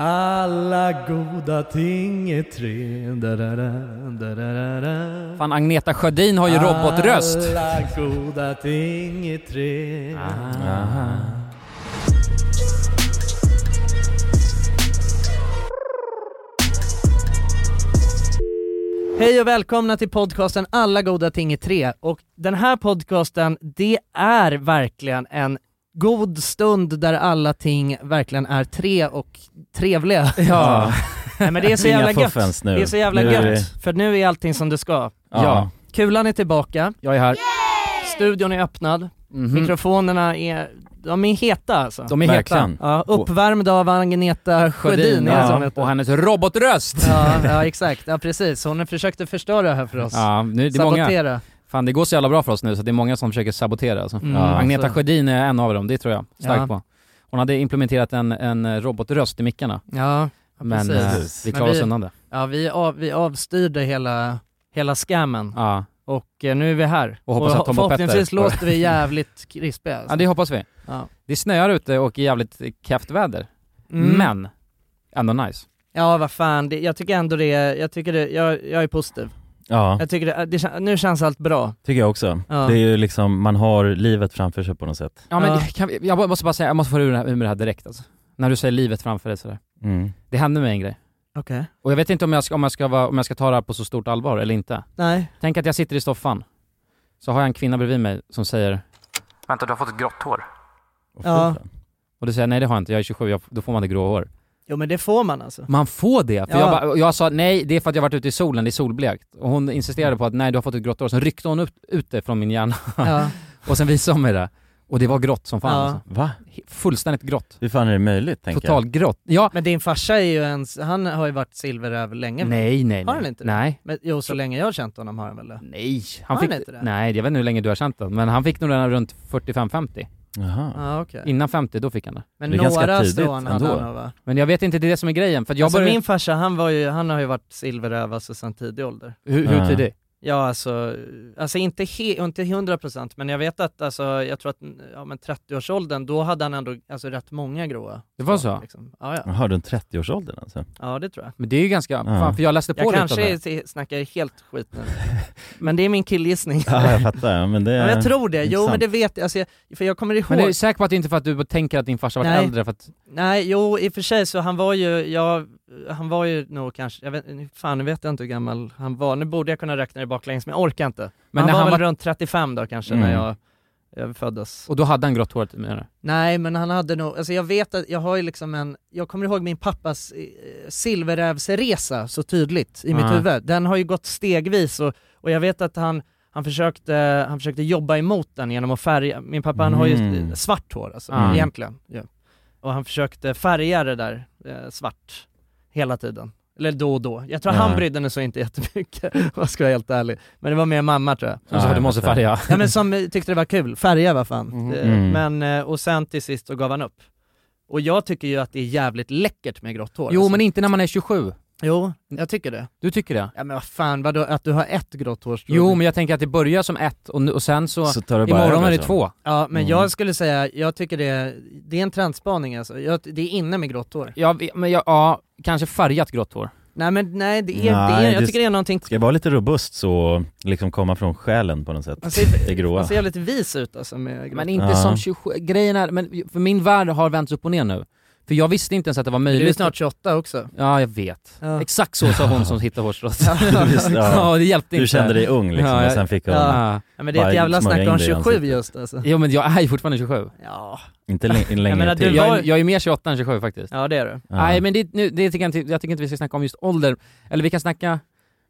Alla goda ting är tre da-da-da, da-da-da-da. Fan, Agneta Sjödin har ju robotröst. Alla goda ting är tre Aha. Hej och välkomna till podcasten Alla goda ting är tre och den här podcasten, det är verkligen en god stund där alla ting verkligen är tre och trevliga. Ja. Nej, men det är så Inga jävla gött. fuffens nu. Det är så jävla Nu gött, för nu är allting som det ska. Ja. Ja. Kulan är tillbaka, Jag är här. studion är öppnad, Mhm. mikrofonerna är, de är heta alltså. De är heta. Ja, uppvärmd av Agneta Sjödin, ja. och hennes robotröst. Ja, ja exakt, ja precis. Hon försökte förstöra här för oss. Ja, nu, det är många. Fan det går så jävla bra för oss nu så det är många som försöker sabotera alltså. Mm, Ja. Agneta så- Sjödin är en av dem, det tror jag starkt Ja. på. Hon hade implementerat en, en robotröst i mickarna, Ja, ja, men precis. eh, vi klarade oss undan det. Ja, vi, av, vi avstyrde hela, hela scammen Ja. och eh, nu är vi här. Och hoppas att Tom och förhoppningsvis låter vi jävligt krispiga. ja, Alltså. det hoppas vi. Ja. Det snöar ute och är jävligt kräft väder, Mm. men ändå nice. Ja, vad fan, det, jag tycker ändå det, är- jag tycker det, jag, jag är positiv. Ja, Jag tycker det, det, nu känns allt bra. tycker jag också. Ja. Det är ju liksom, man har livet framför sig på något sätt. Ja men. Kan vi, jag måste bara säga, jag måste få ur det här- ur med det här direkt alltså. När du säger livet framför dig sådär. Mm. Det hände mig en grej. Okej. Och jag vet inte om jag, ska, om, jag ska vara, om jag ska ta det här på så stort allvar eller inte. Nej. Tänk att jag sitter i soffan, så har jag en kvinna bredvid mig som säger Vänta du har fått ett grått hår. Och Ja. Och då säger nej det har jag inte, jag är 27, jag, då får man det grå hår. Jo men det får man alltså. Man får det! För Ja. jag, bara, jag sa nej, det är för att jag varit ute i solen, det är solblekt. Och hon insisterade på att nej du har fått ett grått hår, sen ryckte hon upp, ut det från min hjärna. Ja. och sen visade hon mig det. Och det var grått som fan Ja. alltså. Va? Fullständigt grått. Hur fan är det möjligt tänker Totalgrått. Ja, Men din farsa är ju en, han har ju varit silverräv länge. nej nej Har nej. han inte det? Nej. Men, jo, så länge jag har känt honom har han väl det? Nej, Har han fick, han inte det? nej jag vet inte hur länge du har känt den, men han fick nog den runt 45-50. Jaha. Ja okej. Innan 50, då fick han det. Men Det är några strån hade han nog va? Men jag vet inte, det är det som är grejen, för jag alltså började... min farsa han var ju, han har ju varit silverräv alltså sedan tidig ålder. Hur, hur Ja. Ja alltså, alltså inte, he, inte 100% men jag vet att alltså, jag tror att, ja men 30-årsåldern, då hade han ändå alltså rätt många gråa. Det var så? Liksom. Ja, ja. Jaha, runt 30-årsåldern alltså? ja det tror jag. Men det är ju ganska, fan för jag läste på Jag lite om kanske det. är, snackar helt skit nu. Men det är min killgissning. Ja, jag fattar. Ja, men det Ja, är... jag tror det, jo intressant. men det vet jag, alltså, jag, för jag kommer ihåg Men är du säker på att det inte är för att du tänker att din farsa Nej. äldre? För att, Nej, jo i och för sig så han var ju, jag, han var ju nog kanske, jag vet, fan nu vet jag inte hur gammal han var, nu borde jag kunna räkna det baklänges men jag orkar inte. Men han var han väl var- runt 35 då kanske Mm. när jag, jag föddes. och då hade han grått hår menar du? Nej men han hade nog, alltså jag vet att jag har ju liksom en, jag kommer ihåg min pappas eh, silverrävsresa så tydligt i mitt Ah. huvud. Den har ju gått stegvis och, och jag vet att han, han försökte, han försökte jobba emot den genom att färga, min pappa han har ju Mm. svart hår alltså, Ah. egentligen. Ja. Och han försökte färga det där eh, svart hela tiden. Eller då och då. Jag tror Ja. han brydde sig så inte jättemycket, om jag ska vara helt ärlig. Men det var mer mamma tror jag. Som sa Ja, du måste färga. Ja men som tyckte det var kul, färga vad fan. Mhm. Eh, Mm. Men, eh, och sen till sist så gav han upp. Och jag tycker ju att det är jävligt läckert med grått hår. Jo alltså. men inte när man är 27. Jo, jag tycker det. Du tycker det? Ja men vad fan, vadå, att du har ett grått hårstrå? Jo men jag tänker att det börjar som ett och, nu- och sen så, Så tar det bara imorgon över är det två. Ja men Mm. jag skulle säga, jag tycker det, det är en trendspaning alltså. Jag, det är inne med grått hår. Ja, vi- men jag, ja, kanske färgat grått hår. Nej men nej, det är, det Nej, är jag det- tycker det är någonting, Ska vara lite robust så, liksom komma från själen på något sätt. ser, Det gråa. han ser jävligt vis ut alltså med grått Men inte Ja. som 27, grejen är, men för min värld har vänts upp och ner nu. För jag visste inte ens att det var Du möjligt. är snart 28 också. Ja, jag vet. Ja. Exakt så sa hon som hittade hårstrået. Ja. ja, det hjälpte inte. Du kände dig ung liksom Ja, och jag- sen fick hon, Ja. Ja, men det är ett jävla snack om det i 27 ansiktet. just alltså. Jo men jag är ju fortfarande 27. Ja, inte lä- längre menar, du till. var- Jag är, jag är mer 28 än 27 faktiskt. ja det är du. Ja. Nej men det, nu, det tycker jag, inte, jag tycker inte vi ska snacka om just ålder, eller vi kan snacka,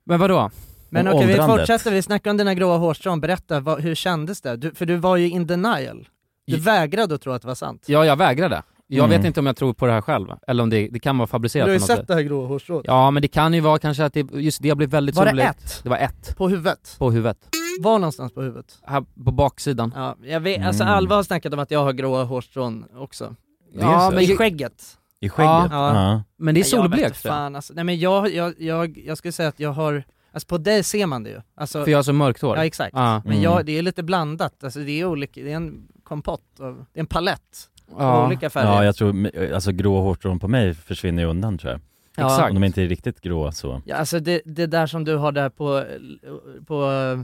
men vadå? Men okej, vi åldrandet. fortsätter, vi snackar om dina gråa hårstrån, berätta, vad, hur kändes det? Du, för du var ju in denial. Du vägrade att tro att det var sant. Ja, jag vägrade. Jag Mm. vet inte om jag tror på det här själv, eller om det, det kan vara Du fabricerat har ju sett det här gråa hårstrået. Ja men det kan ju vara kanske att det, just det har blivit väldigt Var det solblekt. ett? Det var ett. På huvudet? På huvudet. Var någonstans på huvudet? Här på baksidan. Ja, jag vet, alltså Mm. Alva har snackat om att jag har gråa hårstrån också. Det Ja, men I skägget. I skägget? Ja. Ja. Men det är solblekt inte tror jag. fan alltså. Nej men jag, jag, jag, jag skulle säga att jag har, alltså på dig ser man det ju. Alltså, För jag har så mörkt hår. ja exakt. Ja. Men Mm. jag, det är lite blandat, alltså det är olika, det är en kompott, av, det är en palett. Ja, olika färger. Ja jag tror, alltså grå hårstrån på mig försvinner ju undan tror jag. Ja. exakt. Om de inte är riktigt grå så. Ja, alltså det, det där som du har där på, på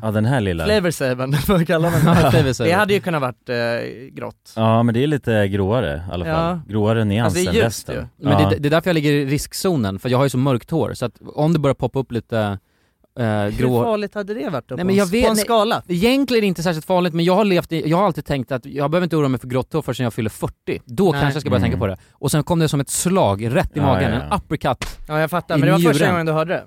Ja den här lilla. Flavor Saven, vad kallar man det? Det hade ju kunnat varit eh, grått. Ja men det är lite gråare i alla fall. Ja. Gråare nyans Alltså, det är än ljust resten. ju. Men ja. det, det är därför jag ligger i riskzonen, för jag har ju så mörkt hår, så att om det börjar poppa upp lite eh, Hur grå... farligt hade det varit då? Nej, på, men en- jag vet- på en nej. skala? Egentligen är det inte särskilt farligt, men jag har levt i, jag har alltid tänkt att jag behöver inte oroa mig för grått hår förrän jag fyller 40. Då Nej. kanske jag ska börja Mm. tänka på det. Och sen kom det som ett slag rätt i Ja, magen, ja, en ja. uppercut. Ja jag fattar, men det var första gången du hörde det?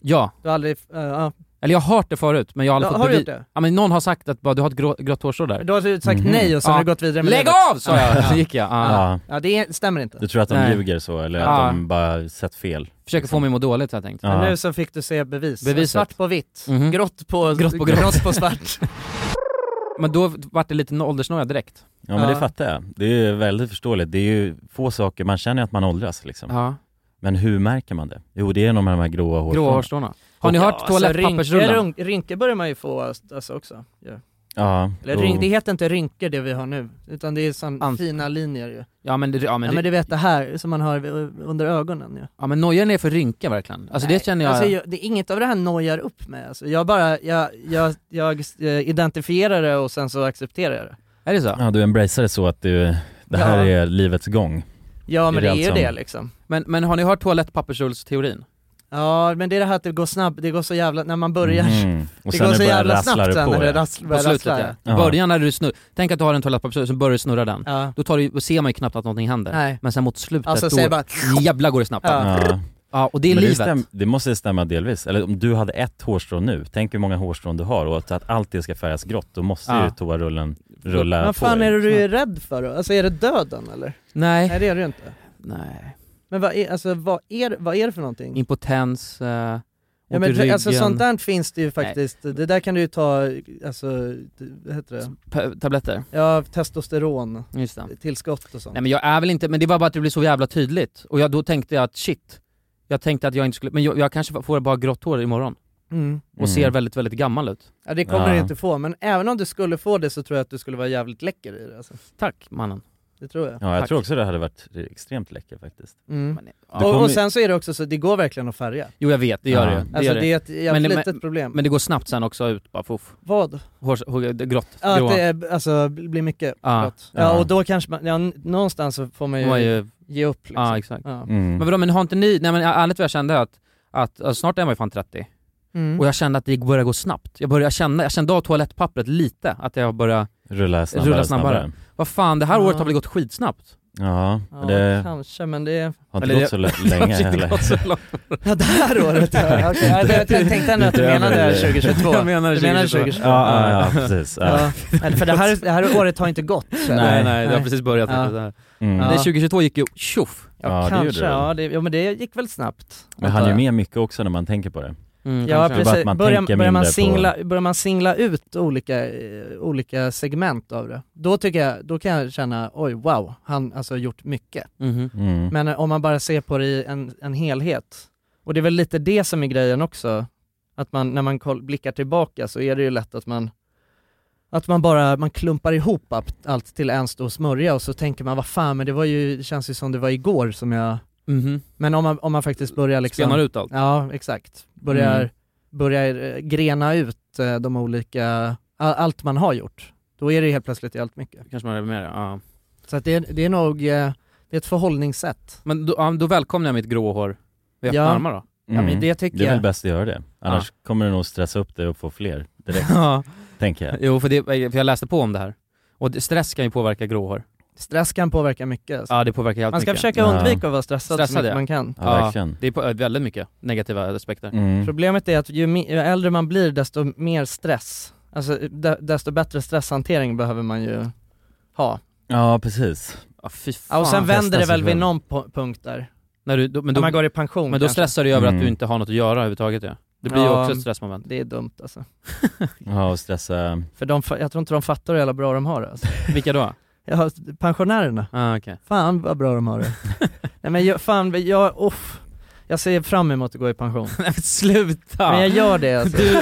Ja, Du har aldrig, uh, ja. Eller jag har hört det förut, men jag har aldrig Ja, fått har du bevi- gjort det? Ja men någon har sagt att bara, du har ett grå, grått hårstrå där. Då har du sagt Mhm. nej och sen Ja. har du gått vidare med Lägg livet. av sa jag! Så gick jag. Ja. Ja. Ja det stämmer inte. Du tror att de Nej. ljuger så eller Ja. att de bara sett fel? Försöker få mig att må dåligt har jag tänkt. Ja. Men nu så fick du se bevis. Beviset. Svart på vitt, Mhm. grått på Grått på grått. grått på svart. Men då vart det lite åldersnoja direkt. Ja men Ja. det fattar jag. Det är väldigt förståeligt. Det är ju få saker, man känner att man åldras liksom. Ja. Men hur märker man det? Jo det är nog med de här gråa hårstråna. Grå hårstråna. Har ni hört alltså, toalettpappersrullen? rynkor, rynkor börjar man ju få alltså också. Ja. Ja, Eller ryn, det heter inte rynkor det vi har nu, utan det är sån Ant- fina linjer ju. Ja men, det, ja, men, ja det, men du vet det här som man har under ögonen ju. ja, men nojar ni er för rynka verkligen? Alltså Nej, det känner jag... Alltså, jag, det är inget av det här nojar upp med alltså. Jag bara, jag, jag, jag eh, identifierar det och sen så accepterar jag det. Är det så? Ja du embracear det så att du, det här Ja. är livets gång. Ja Är men det det är ju som- det liksom. Men, men har ni hört toalettpappersrullsteorin? Ja men det är det här att det går snabbt, det går så jävla, när man börjar. Och det går så det jävla snabbt det sen på när det rasslar, På börjar slutet rassla. ja. Början när du snurrar, tänk att du har en toalettpappersrulle, så börjar du snurra den. Ja. Då, tar du, ser man ju knappt att någonting händer. Nej. Men sen mot slutet, Alltså då bara, jävlar går det snabbt. Ja. Ja. Ja. och det är Men livet. stäm, det måste stämma delvis. Eller om du hade ett hårstrå nu, tänk hur många hårstrån du har och att, att allt det ska färgas grått, då måste Ja. ju toarullen rulla vad på fan dig. är det du är rädd för då? Alltså är det döden eller? Nej. Nej det är det ju inte. Nej. Men vad är, alltså, vad är, vad är det för någonting? Impotens, eh, Ja, men, alltså sånt där finns det ju faktiskt, det där kan du ju ta, alltså, vad heter det? p- tabletter. Ja, testosteron, Just det. tillskott och sånt. Nej men jag är väl inte, men det var bara att det blev så jävla tydligt. Och jag, då tänkte jag att shit, jag tänkte att jag inte skulle, men jag, jag kanske får bara grått hår imorgon. Mm. Och Mm. ser väldigt, väldigt gammal ut. Ja det kommer du Ja. inte få, men även om du skulle få det så tror jag att du skulle vara jävligt läcker i det alltså. Tack mannen. Det tror jag. Ja jag Tack. tror också det hade varit extremt läcker faktiskt. Mm. Och, kommer- och sen så är det också så, det går verkligen att färga. Jo jag vet, det gör Ja. det ju. det. Alltså gör det, det. är ett jävligt Men det- litet problem. Men det går snabbt sen också ut, bara fuff. Vad? Hår, hår, grått, Ja, att det är, alltså, blir mycket Ja. blått. Ja. Ja. och då kanske man, ja, någonstans så får man ju, var ju, ge upp liksom. ja exakt. Ja. Mm. Men vadå, men har inte ni, nej men ärligt vad jag kände att, att alltså, snart är man ju fan 30, Mm. och jag kände att det började gå snabbt. Jag började känna, jag kände av toalettpappret lite, att jag började, Rulla snabbare, Rulla snabbare. vad fan det här Ja. året har väl gått skitsnabbt? Ja, Ja, det kanske, men det har inte gått det- så länge Kanske heller. så. Ja det här året ja, okej. ja, det, jag tänkte ändå att du menade det. 2022. Jag menar du menade 2022. 2022. Ja, ja, ja precis. Ja. Ja. För det här, det här året har inte gått. så- Nej nej, det har precis börjat. Ja. Det här. Mm. Ja. Nej 2022 gick ju tjoff. Ja, Ja, det kanske, det. ja, det, ja men det gick väl snabbt. Men han är ju med mycket också när man tänker på det. Mm, Ja precis, man börjar, börjar, man mindre på- singla, börjar man singla ut olika, eh, olika segment av det, då tycker jag, då kan jag känna oj wow, han har alltså gjort mycket. Mhm. Mm. Men eh, om man bara ser på det i en, en helhet, och det är väl lite det som är grejen också, att man, när man koll, blickar tillbaka så är det ju lätt att man att man bara, man klumpar ihop allt- allt till en stor smörja och så tänker man vad fan men det var ju, det känns ju som det var igår som jag Mhm. Men om man, om man faktiskt börjar liksom Spenar ut allt. Ja, exakt. Börjar, Mm. börjar eh, grena ut eh, de olika, all, allt man har gjort. Då är det helt plötsligt jävligt mycket. Kanske man är med det, ja. Så att det, är- det är nog, eh, det är ett förhållningssätt. Men då, ja, då välkomnar jag mitt grå hår vid Ja. armar då. Ja men det tycker Mm. Det är väl jag. bäst att göra det. Annars kommer det nog stressa upp dig och få fler direkt, Ja. tänker jag. Jo för, det, för jag läste på om det här. Och stress kan ju påverka grå hår. Stress kan påverka mycket. Alltså. Ja det påverkar helt man ska mycket. försöka Ja. undvika att vara stressad så Stressad, mycket ja. man kan. Ja, Ja. verkligen. Det är på, väldigt mycket negativa aspekter. Mm. Problemet är att ju, mi- ju äldre man blir desto mer stress, alltså de, desto bättre stresshantering behöver man ju ha. Ja, precis. Ja, fy Ja, fan. och sen vänder det väl vid själv. någon po- punkt där. När du, då, men När då, man går i pension men då kanske. stressar du över att Mm. du inte har något att göra överhuvudtaget ja. Det blir ju Ja. också ett stressmoment. Det är dumt alltså. Ja, och stressa. För de, fa- jag tror inte de fattar hur jävla bra de har det alltså. Vilka då? Ja, pensionärerna, Ah, okej. fan vad bra de har det. Nej men jag, fan, jag, uff. Jag ser fram emot att gå i pension. Nej men sluta! Men jag gör det alltså. Du,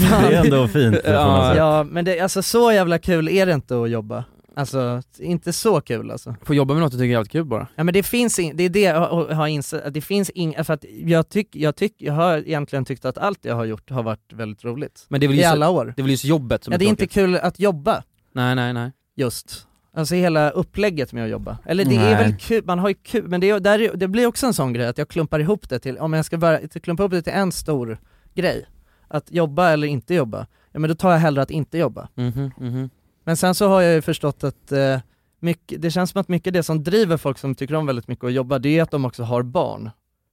Det är ändå fint, det Ja. Ja men det, alltså så jävla kul är det inte att jobba. Alltså, inte så kul alltså. Får jobba med något du tycker är jävligt kul bara. Ja men det finns in, det är det jag har- insett, det finns inga, för att jag tyck, jag tyck, jag har egentligen tyckt att allt jag har gjort har varit väldigt roligt. Men det är väl I just, alla år. det är väl just jobbet som Ja det är inte kul att jobba, Nej nej nej. just. Alltså hela upplägget med att jobba. Eller det är Nej. väl kul, man har ju kul, men det, är, där, är- det blir också en sån grej att jag klumpar ihop det till, om jag ska bara, klumpa ihop det till en stor grej. Att jobba eller inte jobba, ja men då tar jag hellre att inte jobba. Mhm, mhm. Men sen så har jag ju förstått att eh, mycket, det känns som att mycket det som driver folk som tycker om väldigt mycket att jobba, det är att de också har barn.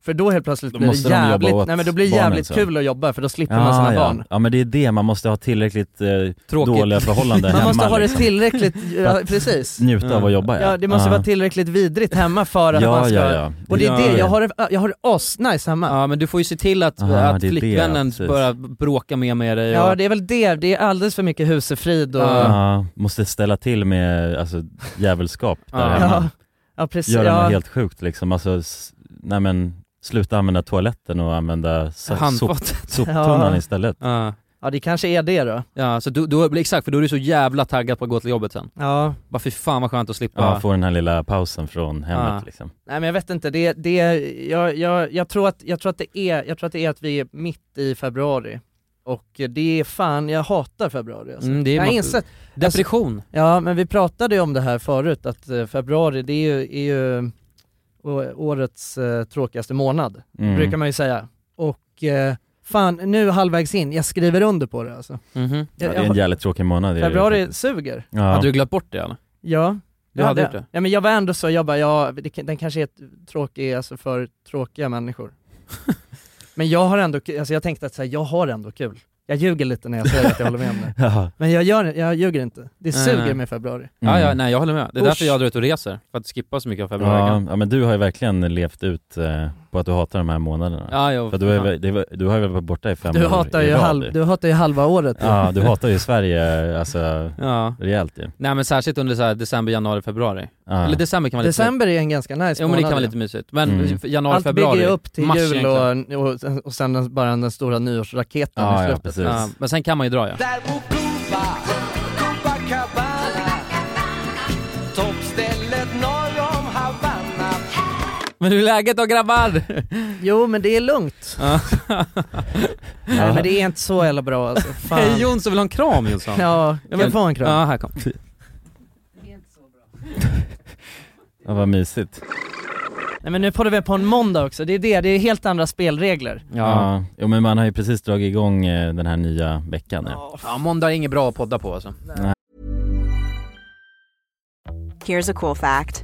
För då helt plötsligt Då blir det måste de jobba jävligt, åt nej men då blir det barnen jävligt sen. kul att jobba för då slipper man sina ja. barn. ja men det är det, man måste ha tillräckligt eh, dåliga förhållanden Man hemma måste ha det liksom. tillräckligt, ja, precis. Njuta av att jobba Ja det måste vara tillräckligt vidrigt hemma för att ja, man ska, ja, ja. och det är Ja, det, ja. jag har det, jag har det asnice hemma. Ja men du får ju se till att, Aha, att det det, flickvännen precis. börjar bråka mer med dig Ja och... det är väl det, det är alldeles för mycket husefrid och... Ja. Ja, måste ställa till med alltså, djävulskap där Ja. hemma. Ja, ja precis. Göra ja. något helt sjukt liksom, alltså, nej men sluta använda toaletten och använda sop, soptunnan Ja. istället. Ja. ja det kanske är det då. Ja, så du, du, exakt för då är du så jävla taggad på att gå till jobbet sen. Ja, Bara fy fan vad skönt att slippa. Ja, få den här lilla pausen från hemmet Ja. liksom. Nej men jag vet inte, det, det, jag, jag, jag, tror att, jag, tror att det är, jag tror att det är att vi är mitt i februari Och det är fan, jag hatar februari alltså. Mm, det är Jag har insett, Depression. ja men vi pratade ju om det här förut att eh, februari det är ju, är ju årets eh, tråkigaste månad, Mm. brukar man ju säga Och eh, fan, nu halvvägs in, jag skriver under på det alltså Mhm. Ja, det jag, är en jag, jävligt tråkig månad. det Februari suger Ja. Hade du glömt bort det eller? Ja, Du ja, hade gjort det? Ja men jag var ändå så, jag bara, ja, det, den kanske är tråkig, alltså för tråkiga människor Men jag har ändå, alltså jag tänkte att så här, jag har ändå kul Jag ljuger lite när jag säger att jag håller med om det Ja. Men jag gör jag ljuger inte, det suger nej. med februari Ja, ja, Mm. nej jag håller med. Det är Usch. därför jag drar ut och reser, för att skippa så mycket av februari. Ja, Ja, ja men du har ju verkligen levt ut eh, på att du hatar de här månaderna. ja, jo, För du, är, väl- det var- du har ju varit borta i fem Du år hatar i ju, rad. halv, du hatar ju halva året Ja, du hatar ju Sverige alltså Ja. rejält ju. Nej men särskilt under så här december, januari, februari. Ja. Eller december kan vara lite December är en ganska nice Jo men det kan månad vara lite mysigt. Men Mm. januari, Allt februari, bygger ju upp till mars jul egentligen. och, och, och sen den- bara den stora nyårsraketen Ja, i ja, slutet precis. Ja, men sen kan man ju dra ja. Men hur är läget då grabbar? Jo men det är lugnt, Ja. Nej men det är inte så jävla bra alltså, fan Hej Jonsson, vill ha en kram Jonsson? Ja, jag vill få en kram Ja, här kom. Ja, vad mysigt. Nej men nu poddar vi på en måndag också, det är det, det är helt andra spelregler Ja. Ja. Jo men man har ju precis dragit igång eh, den här nya veckan nu. ja, måndag är inget bra att podda på alltså. Here's a cool fact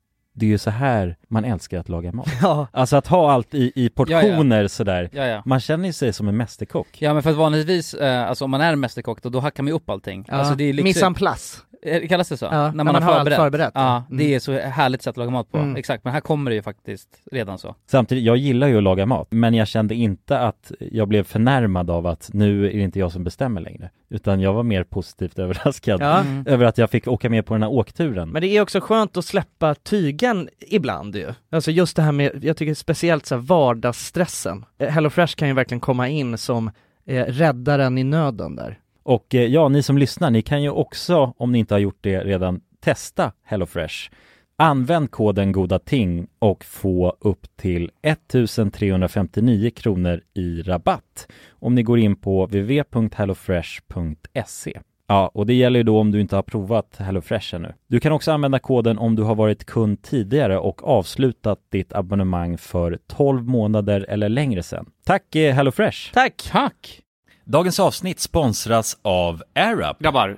det är ju så här man älskar att laga mat. Ja. Alltså att ha allt i, i portioner sådär. Ja, ja. Man känner ju sig som en mästerkock. Ja men för att vanligtvis, eh, alltså om man är en mästerkock då, då hackar man ju upp allting. Alltså det är en place. Eh, Kallas det så? Ja, när man har allt förberett. Ja, Mm. det är så härligt sätt att laga mat på. Mm. Exakt, men här kommer det ju faktiskt redan så. Samtidigt, jag gillar ju att laga mat, men jag kände inte att jag blev förnärmad av att nu är det inte jag som bestämmer längre. Utan jag var mer positivt överraskad Ja. Mm. över att jag fick åka med på den här åkturen. Men det är också skönt att släppa tygen ibland ju. Alltså just det här med, jag tycker speciellt så här vardagsstressen. Eh, HelloFresh kan ju verkligen komma in som eh, räddaren i nöden där. Och eh, ja, ni som lyssnar, ni kan ju också, om ni inte har gjort det redan, testa HelloFresh. Använd koden goda ting och få upp till 1359 kronor i rabatt om ni går in på www.hellofresh.se. Ja, och det gäller ju då om du inte har provat HelloFresh ännu. Du kan också använda koden om du har varit kund tidigare och avslutat ditt abonnemang för 12 månader eller längre sedan. Tack eh, HelloFresh! Tack! Tack! Dagens avsnitt sponsras av AirUp. Grabbar,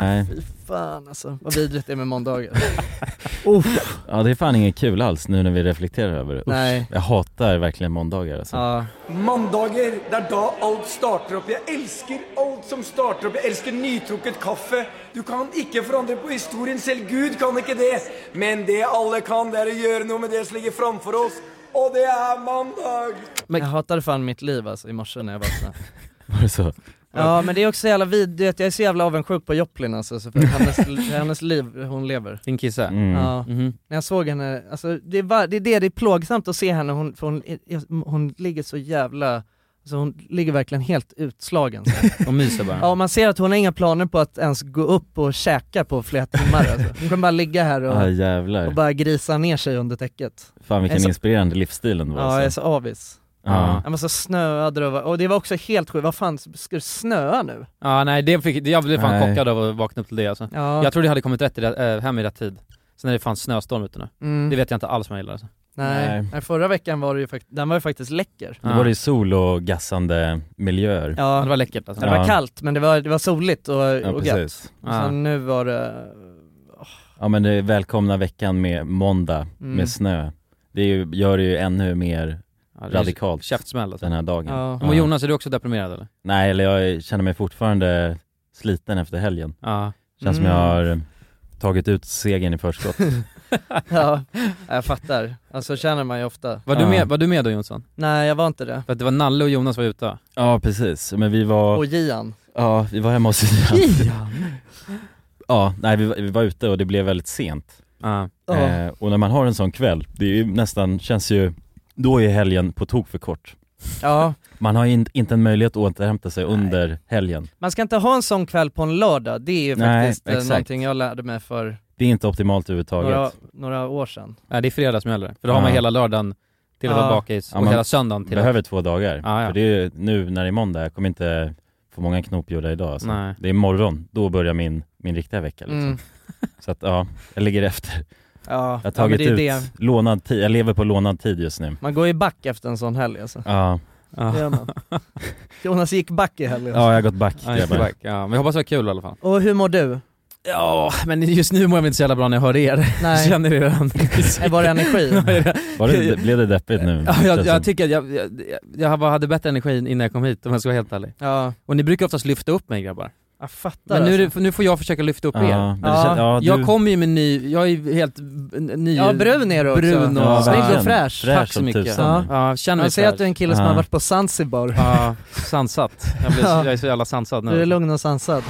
Nej. Fy fan alltså, vad vidrigt det är med måndagar. Ja, det är fan inget kul alls nu när vi reflekterar över det. Usch, Nej. Jag hatar verkligen måndagar alltså. Ja, Mandager, det er da alt starter opp. Jeg elsker alt som starter opp. Jeg elsker nytrukket kaffe. Du kan ikke forandre på historien, selv Gud kan ikke det. Men det alle kan, det er å gjøre noe med det som ligger framfor oss. och det är måndag! Jag hatade fan mitt liv alltså i morse när jag vaknade. Var det så? Ja men det är också så jävla vid, vet, jag är så jävla avundsjuk på Joplin alltså, så för hennes, hennes liv hon lever. Din kisse? Mm. Ja. Mhm. När jag såg henne, alltså det är, bara, det är det, det är plågsamt att se henne, hon, för hon, hon ligger så jävla, alltså hon ligger verkligen helt utslagen. Så. Och myser bara? Ja man ser att hon har inga planer på att ens gå upp och käka på flera timmar alltså. Hon kommer bara ligga här och, Ah, och bara grisa ner sig under täcket. Fan vilken så- inspirerande livsstil ändå Ja jag är alltså. så avis. Ja. Var så snöad och, och det var också helt sjukt, vad fan, ska det snöa nu? Ja nej, det fick, jag blev fan Nej. chockad av att vakna upp till det alltså. Ja. Jag trodde jag hade kommit rätt i, rätt- äh, hem i rätt tid. Sen är det fan snöstorm ute nu. Mm. Det vet jag inte alls om jag gillar alltså. Nej. Nej. Nej, förra veckan var det ju faktiskt, den var ju faktiskt läcker. Då var det ju sol och gassande miljöer. Ja, Det var läckert alltså. det var Ja. kallt men det var, det var soligt och, Ja, och gött. precis. Och sen nu var det, Ja men det är välkomna veckan med måndag Mm. med snö. Det är ju, gör det ju ännu mer Ja, det radikalt Käftsmäll alltså. den här dagen. ja. Men Jonas, är du också deprimerad eller? Nej eller jag känner mig fortfarande sliten efter helgen. Ja. Känns som Mm. jag har tagit ut segern i förskott. ja, jag fattar. Alltså känner man ju ofta. Var, Ja. du med, var du med då Jonsson? Nej jag var inte det. För att det var Nalle och Jonas var ute. ja precis, men vi var, Och Gian. ja vi var hemma hos Ian. Ja, nej vi, var- vi var ute och det blev väldigt sent. Ja. Eh, och när man har en sån kväll, det är ju nästan, känns ju, då är helgen på tok för kort. Ja, Man har in, inte en möjlighet att återhämta sig under helgen. man ska inte ha en sån kväll på en lördag, det är ju Nej, faktiskt eh, exakt. någonting jag lärde mig för Det är inte optimalt överhuvudtaget. några, några år sedan. Nej det är fredag som gäller. För då har man Ja. hela lördagen till att Ja. vara bakis Ja, och man hela söndagen till behöver två dagar. Ja, ja. För det är ju nu när det är måndag, jag kommer inte få många knop gjorda idag alltså. Nej. Det är imorgon, då börjar min, min riktiga vecka liksom. Mm. Så att ja, jag ligger efter. Ja, Jag har ja tagit det är ut det. lånad tid, jag lever på lånad tid just nu. Man går ju back efter en sån helg alltså. Ja, Ja. Jonas gick back i helgen. ja jag har gått back Ja, grabbar. back. ja, men jag hoppas det var kul i alla fall. Och hur mår du? Ja, men just nu mår jag inte så jävla bra när jag hör er. Nej. Känner det redan. Var det energi? Var det, blev det deppigt nu? Ja, jag, jag tycker att jag, jag, jag hade bättre energi innan jag kom hit om jag ska vara helt ärlig. Ja, Och ni brukar oftast lyfta upp mig grabbar. Jag fattar Men nu, alltså. det, nu får jag försöka lyfta upp Ja, er. Ja. känns, ja, du, Jag kommer ju med ny, jag är ju helt ny Ja, brun är du också. Brun och Ja, Snygg och fräsch. Fräsch Tack så mycket. tusan. Ja, jag känner mig ser att du är en kille som Ja. har varit på Zanzibar. Ja, sansat. Jag, blir, Ja. jag är så jävla sansad Du är nu. lugn och sansad.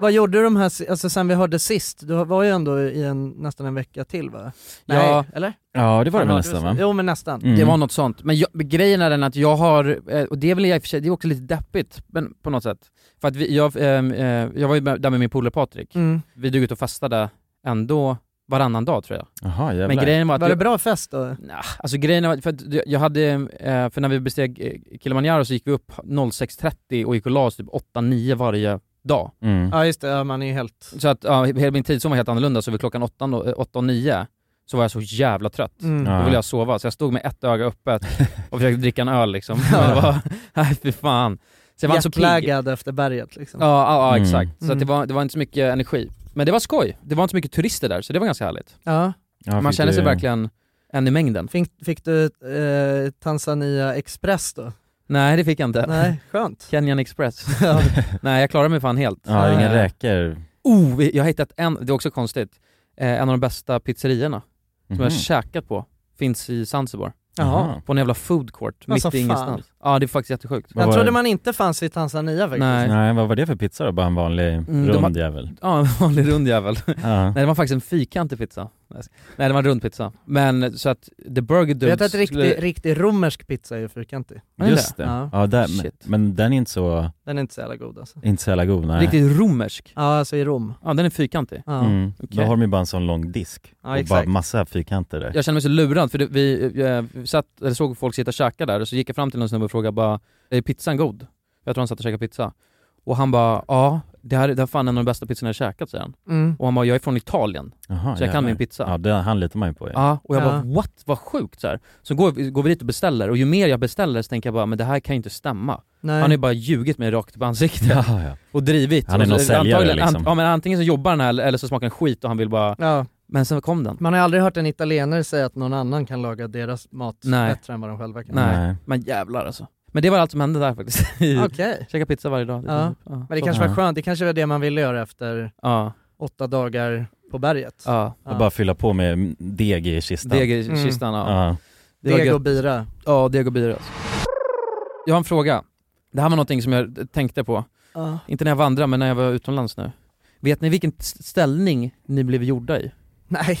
Vad gjorde du de här, alltså sen vi hörde sist? Du var ju ändå i en, nästan en vecka till va? Nej, Ja. eller? ja det var det väl nästan va? Jo men nästan. Mm. Det var något sånt. Men jag, grejen är den att jag har, eh, och det är väl i och för sig, det är också lite deppigt men på något sätt. För att vi, jag, ehm, eh, jag var ju där med min polare Patrik. Mm. Vi drog ut och festade ändå varannan dag tror jag. Jaha jävlar. Men grejen var att Var det jag, bra fest då? Nah, alltså grejen var för att jag hade, eh, för när vi besteg eh, Kilimanjaro så gick vi upp 06.30 och gick och la oss typ 8-9 varje dag. Mm. Ja just det, ja, man är ju helt... Så att ja, hela min tidszon var helt annorlunda, så vid klockan 8, och- 8 och 9 så var jag så jävla trött. Mm. Ja. Då ville jag sova, så jag stod med ett öga öppet och försökte dricka en öl liksom. Men det var, nej fy fan. Så jag var så pigg. Ja, efter berget liksom. ja, ja Mm. exakt. Så att det, Mm. var, det var inte så mycket energi. Men det var skoj. Det var inte så mycket turister där, så det var ganska härligt. Ja. Ja, Man känner sig verkligen en i mängden. Fick, fick du eh, Tanzania Express då? Nej det fick jag inte. Nej, skönt. Kenyan Express. Ja. Nej jag klarade mig fan helt. Ja, inga räkor. Oh, jag har hittat en, det är också konstigt, eh, en av de bästa pizzerierna som jag har Mhm. käkat på, finns i Zanzibar. Jaha. På en jävla food court, Alltså, mitt i fan. ingenstans. Ja det är faktiskt jättesjukt. Den var trodde det? man inte fanns i Tanzania faktiskt. Nej. Nej, vad var det för pizza då? Bara en vanlig Mm, rund har- jävel? Ja, en vanlig rund jävel. Nej det var faktiskt en fyrkantig pizza. Nej det var en rund pizza. Men så att the burger Du vet dudes att riktig, skulle- riktig romersk pizza är ju fyrkantig. Just det. Ja. Ja, där, men, Shit. men den är inte så, Den är inte så jävla god alltså. inte så jävla god nej. Riktigt romersk. Ja, alltså i Rom. Ja den är fyrkantig. Ja, Mm. Då Okej. har de ju bara en sån lång disk ja och exakt. bara massa fyrkanter där. Jag känner mig så lurad för det, vi, eh, vi satt, eller såg folk sitta och käka där och så gick jag fram till någon snubbe frågade bara Är pizzan god? Jag tror han satt och käkade pizza. Och han bara ja, det här, det här är fan en av de bästa pizzorna jag käkat säger han. Mm. Och han bara jag är från Italien, Jaha, så jag jävlar. kan min pizza. Ja, det, han litar man ju på ja. Ja, och jag Ja. bara what? Vad sjukt så här. Så går, vi- går vi dit och beställer och ju mer jag beställer så tänker jag bara men det här kan ju inte stämma. Nej. Han har ju bara ljugit mig rakt upp i ansiktet Ja, ja. och drivit. Han är någon så- säljare, liksom. an- Ja men antingen så jobbar den här eller så smakar den skit och han vill bara, Ja. Men sen kom den. Man har aldrig hört en italienare säga att någon annan kan laga deras mat Nej. bättre än vad de själva kan. Nej. Nej. Men jävlar alltså. Men det var allt som hände där faktiskt. Okej. Käka pizza varje dag. Ja. Men det kanske var skönt, det kanske var det man ville göra efter Ja, åtta dagar på berget. ja. Och bara fylla på med deg i kistan. Deg i Mm. kistan, ja. Ja. Det var Deg och bira. Ja, deg och bira alltså. Jag har en fråga. Det här var någonting som jag tänkte på. Ja. Inte när jag vandrade, men när jag var utomlands nu. Vet ni vilken st- ställning ni blev gjorda i? Nej.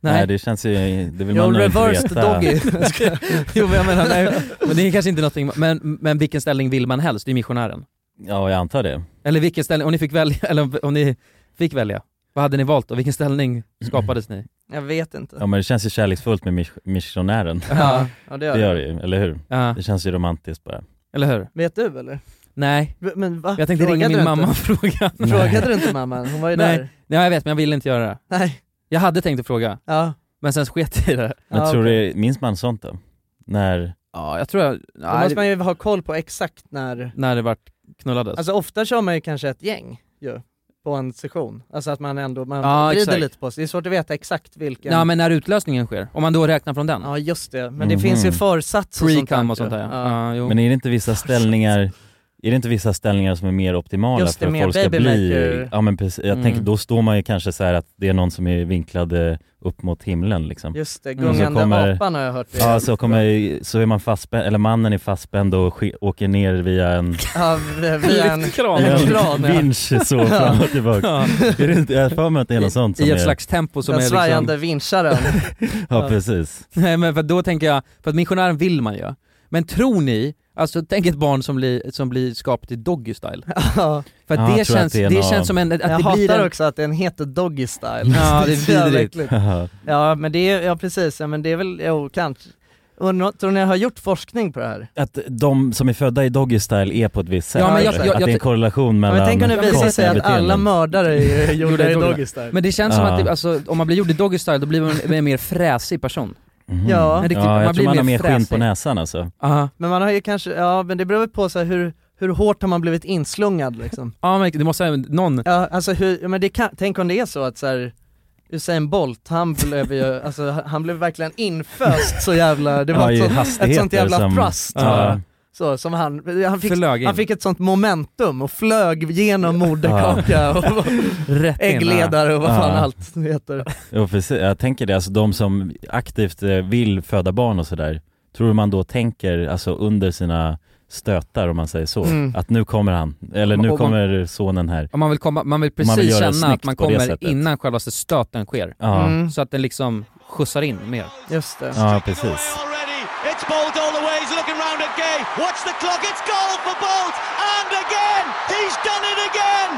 Nej det känns ju, det vill man inte reversed veta. doggy. jo men jag menar, nej, men det är kanske inte någonting, men, men vilken ställning vill man helst? Det är missionären. Ja jag antar det. Eller vilken ställning, om ni fick välja, eller om, ni fick välja, vad hade ni valt och vilken ställning skapades ni? Jag vet inte. Ja men det känns ju kärleksfullt med mis- missionären. Ja, ja det gör det gör det ju, eller hur? Ja, Det känns ju romantiskt bara. eller hur? Vet du eller? Nej, Men va? jag tänkte ringa Frågade min du inte? mamma och fråga. Frågade du inte mamman? Hon var ju Nej. där. Nej jag vet, men jag ville inte göra det. Nej. Jag hade tänkt att fråga, Ja. men sen sket jag i det. Men Ja, tror okej. du, minns man sånt då? När, Ja, jag tror jag, Då nej, måste man ju ha koll på exakt när, när det vart knullades. alltså ofta kör man ju kanske ett gäng ju, på en session. Alltså att man ändå, man Ja, vrider exakt. lite på sig. Det är svårt att veta exakt vilken. Ja men när utlösningen sker, om man då räknar från den. Ja just det, men det Mhm. finns ju försats och sånt där. Pre-cum och sånt där ja. ja jo. men är det inte vissa ställningar är det inte vissa ställningar som är mer optimala Just det, för att folk ska bli, ja men precis, jag Mm. tänker då står man ju kanske så här att det är någon som är vinklad eh, upp mot himlen liksom. Just det, Mm. gungande Så kommer- apan har jag hört. det. Ja så kommer, så är man fastspänd, eller mannen är fastspänd och sk- åker ner via en, Ja, via en, en en kran ja. vinsch så fram och tillbaka. Ja. Är det inte, jag har för mig att det är något sånt som I ett är, slags tempo som Den är svajande liksom... vinscharen. ja precis. Nej men för då tänker jag, för att missionären vill man ju. Men tror ni, alltså tänk ett barn som blir, som blir skapat i doggy style. Ja. För att Ja, det, tror att känns, det det, någon- känns som en, att Jag det blir hatar en... också att den heter doggy style. Ja, det är vidrigt. Ja men det är, ja precis, ja, men det är väl, jo kanske. Och tror ni jag har gjort forskning på det här? Att de som är födda i doggy style är på ett visst sätt, Ja, men jag- jag- att det är en korrelation Ja, mellan men tänk om det visar sig att alla mördare är gjorda i doggy. style. Men det känns som att det, alltså, om man blir gjord i doggy style då blir man en mer fräsig person. Mhm. Ja. ja Men det- jag man tror blir man har mer skinn på näsan alltså. Aha. Men man har ju kanske, ja men det beror på så här, hur, hur hårt har man blivit inslungad liksom? Ja men det måste, någon, Ja alltså hur, men det kan, tänk om det är så att så här, Usain Bolt, han blev ju, alltså han blev verkligen inföst så jävla, det var Ja, ett, sånt, ett sånt jävla som- thrust Ja. Så som han, han fick, han fick ett sånt momentum och flög genom moderkaka och rätt in. äggledare och vad fan Ja. allt heter Jo precis, jag tänker det, alltså de som aktivt eh, vill föda barn och sådär, tror du man då tänker alltså under sina stötar om man säger så, Mm. att nu kommer han, eller nu Och man- kommer sonen här. Om man vill komma, man vill Man precis vill göra det känna att man kommer innan själva stöten sker. Ja, Mm, Så att den liksom skjutsar in mer. just det ja precis. It's Bolt all the way. He's looking round at Gay. Watch the clock. It's goal for Bolt. And again, he's done it again.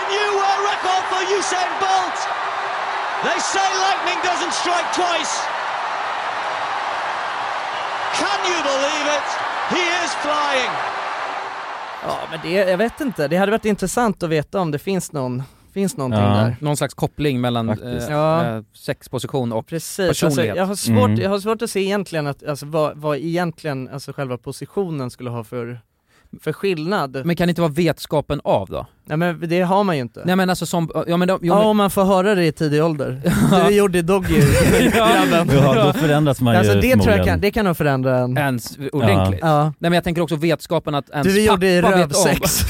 A new world record for Usain Bolt. They say lightning doesn't strike twice. Can you believe it? He is flying. Ja men det, jag vet inte, det hade varit intressant att veta om det finns någon, finns någonting Ja. där Någon slags koppling mellan eh, Ja. eh, sexposition och Precis, alltså, personlighet. jag, har svårt, Mm. jag har svårt att se egentligen att, alltså, vad, vad egentligen alltså, själva positionen skulle ha för, för skillnad. Men kan det inte vara vetskapen av då? Nej men det har man ju inte. Nej men alltså som, ja men de, jo, ja men, om man får höra det i tidig ålder. Du är gjord i doggy grabben. Ja, då förändras man Alltså ju det tror jag kan, det kan nog förändra en. ens ordentligt. Ja. Nej men jag tänker också vetskapen att ens Du är gjord i pappa vet om... rövsex.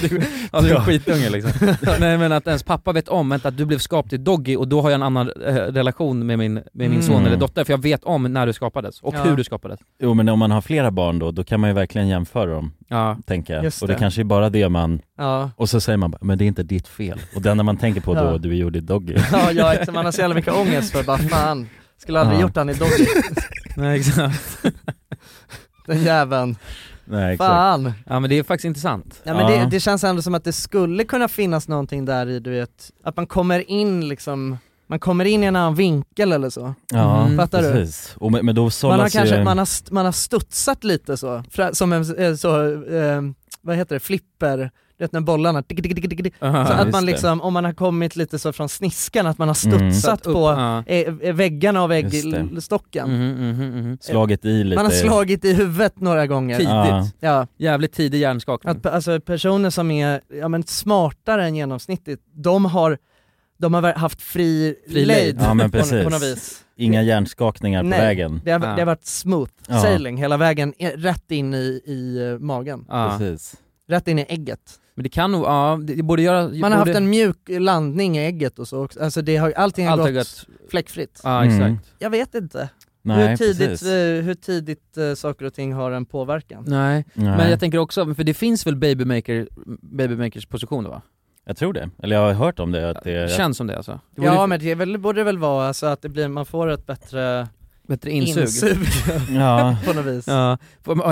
Du- ja du är skitunge liksom. Nej men att ens pappa vet om, vänta att du blev skapt i Doggy och då har jag en annan eh, relation med min, med min Mm. son eller dotter för jag vet om när du skapades och Ja. hur du skapades. Jo men om man har flera barn då, då kan man ju verkligen jämföra dem, Ja. tänker jag. Just och det det. kanske är bara det man, Ja. Och så säger man bara, men det är inte ditt fel. Och det enda man tänker på då, Ja. du är gjord i doggy. Ja, ja, exakt. man har så jävla mycket ångest för bara fan, skulle aldrig Ja. gjort han i doggy. Nej exakt. Den jäveln. Nej exakt. Fan. Ja men det är faktiskt intressant. Ja men Ja. det, det känns ändå som att det skulle kunna finnas någonting där i, du vet, att man kommer in liksom, man kommer in i en annan vinkel eller så. Ja, Mm. Fattar du? precis. Och, men, men då Man har kanske, ju... man har, st- man har studsat lite så, som en eh, så, eh, vad heter det, flipper, du vet när bollarna, tick, tick, tick, tick. Aha. så att man det. liksom, om man har kommit lite så från sniskan, att man har Mm. studsat upp, på ja. eh, väggarna av Just det. äggstocken. Mhm, mhm, mhm. Slagit i lite. Man har slagit i huvudet några gånger. Tidigt. Ja. Ja, Jävligt tidig hjärnskakning. att alltså personer som är ja, men smartare än genomsnittet, de har, de har haft fri, Fri lejd. Ja, men på, precis. på något vis. Inga hjärnskakningar på Nej. vägen. Det har, Ja. det har varit smooth Ja. sailing hela vägen rätt in i, i eh, magen. Ja. Precis. Rätt in i ägget. Men det kan nog, ja, det borde göra... Man har borde, haft en mjuk landning i ägget och så också. Alltså det har, allting har Allt har gått gått, fläckfritt. ja Mm. exakt. Jag vet inte. Nej, hur tidigt, eh, hur tidigt eh, saker och ting har en påverkan. Nej. Nej. men jag tänker också, för det finns väl babymaker, babymakers positioner va? Jag tror det, eller jag har hört om det, att det Känns som det alltså. Det Ja borde- men det väl, borde det väl vara alltså att det blir, man får ett bättre Bättre insug. Ja. på något vis. Ja,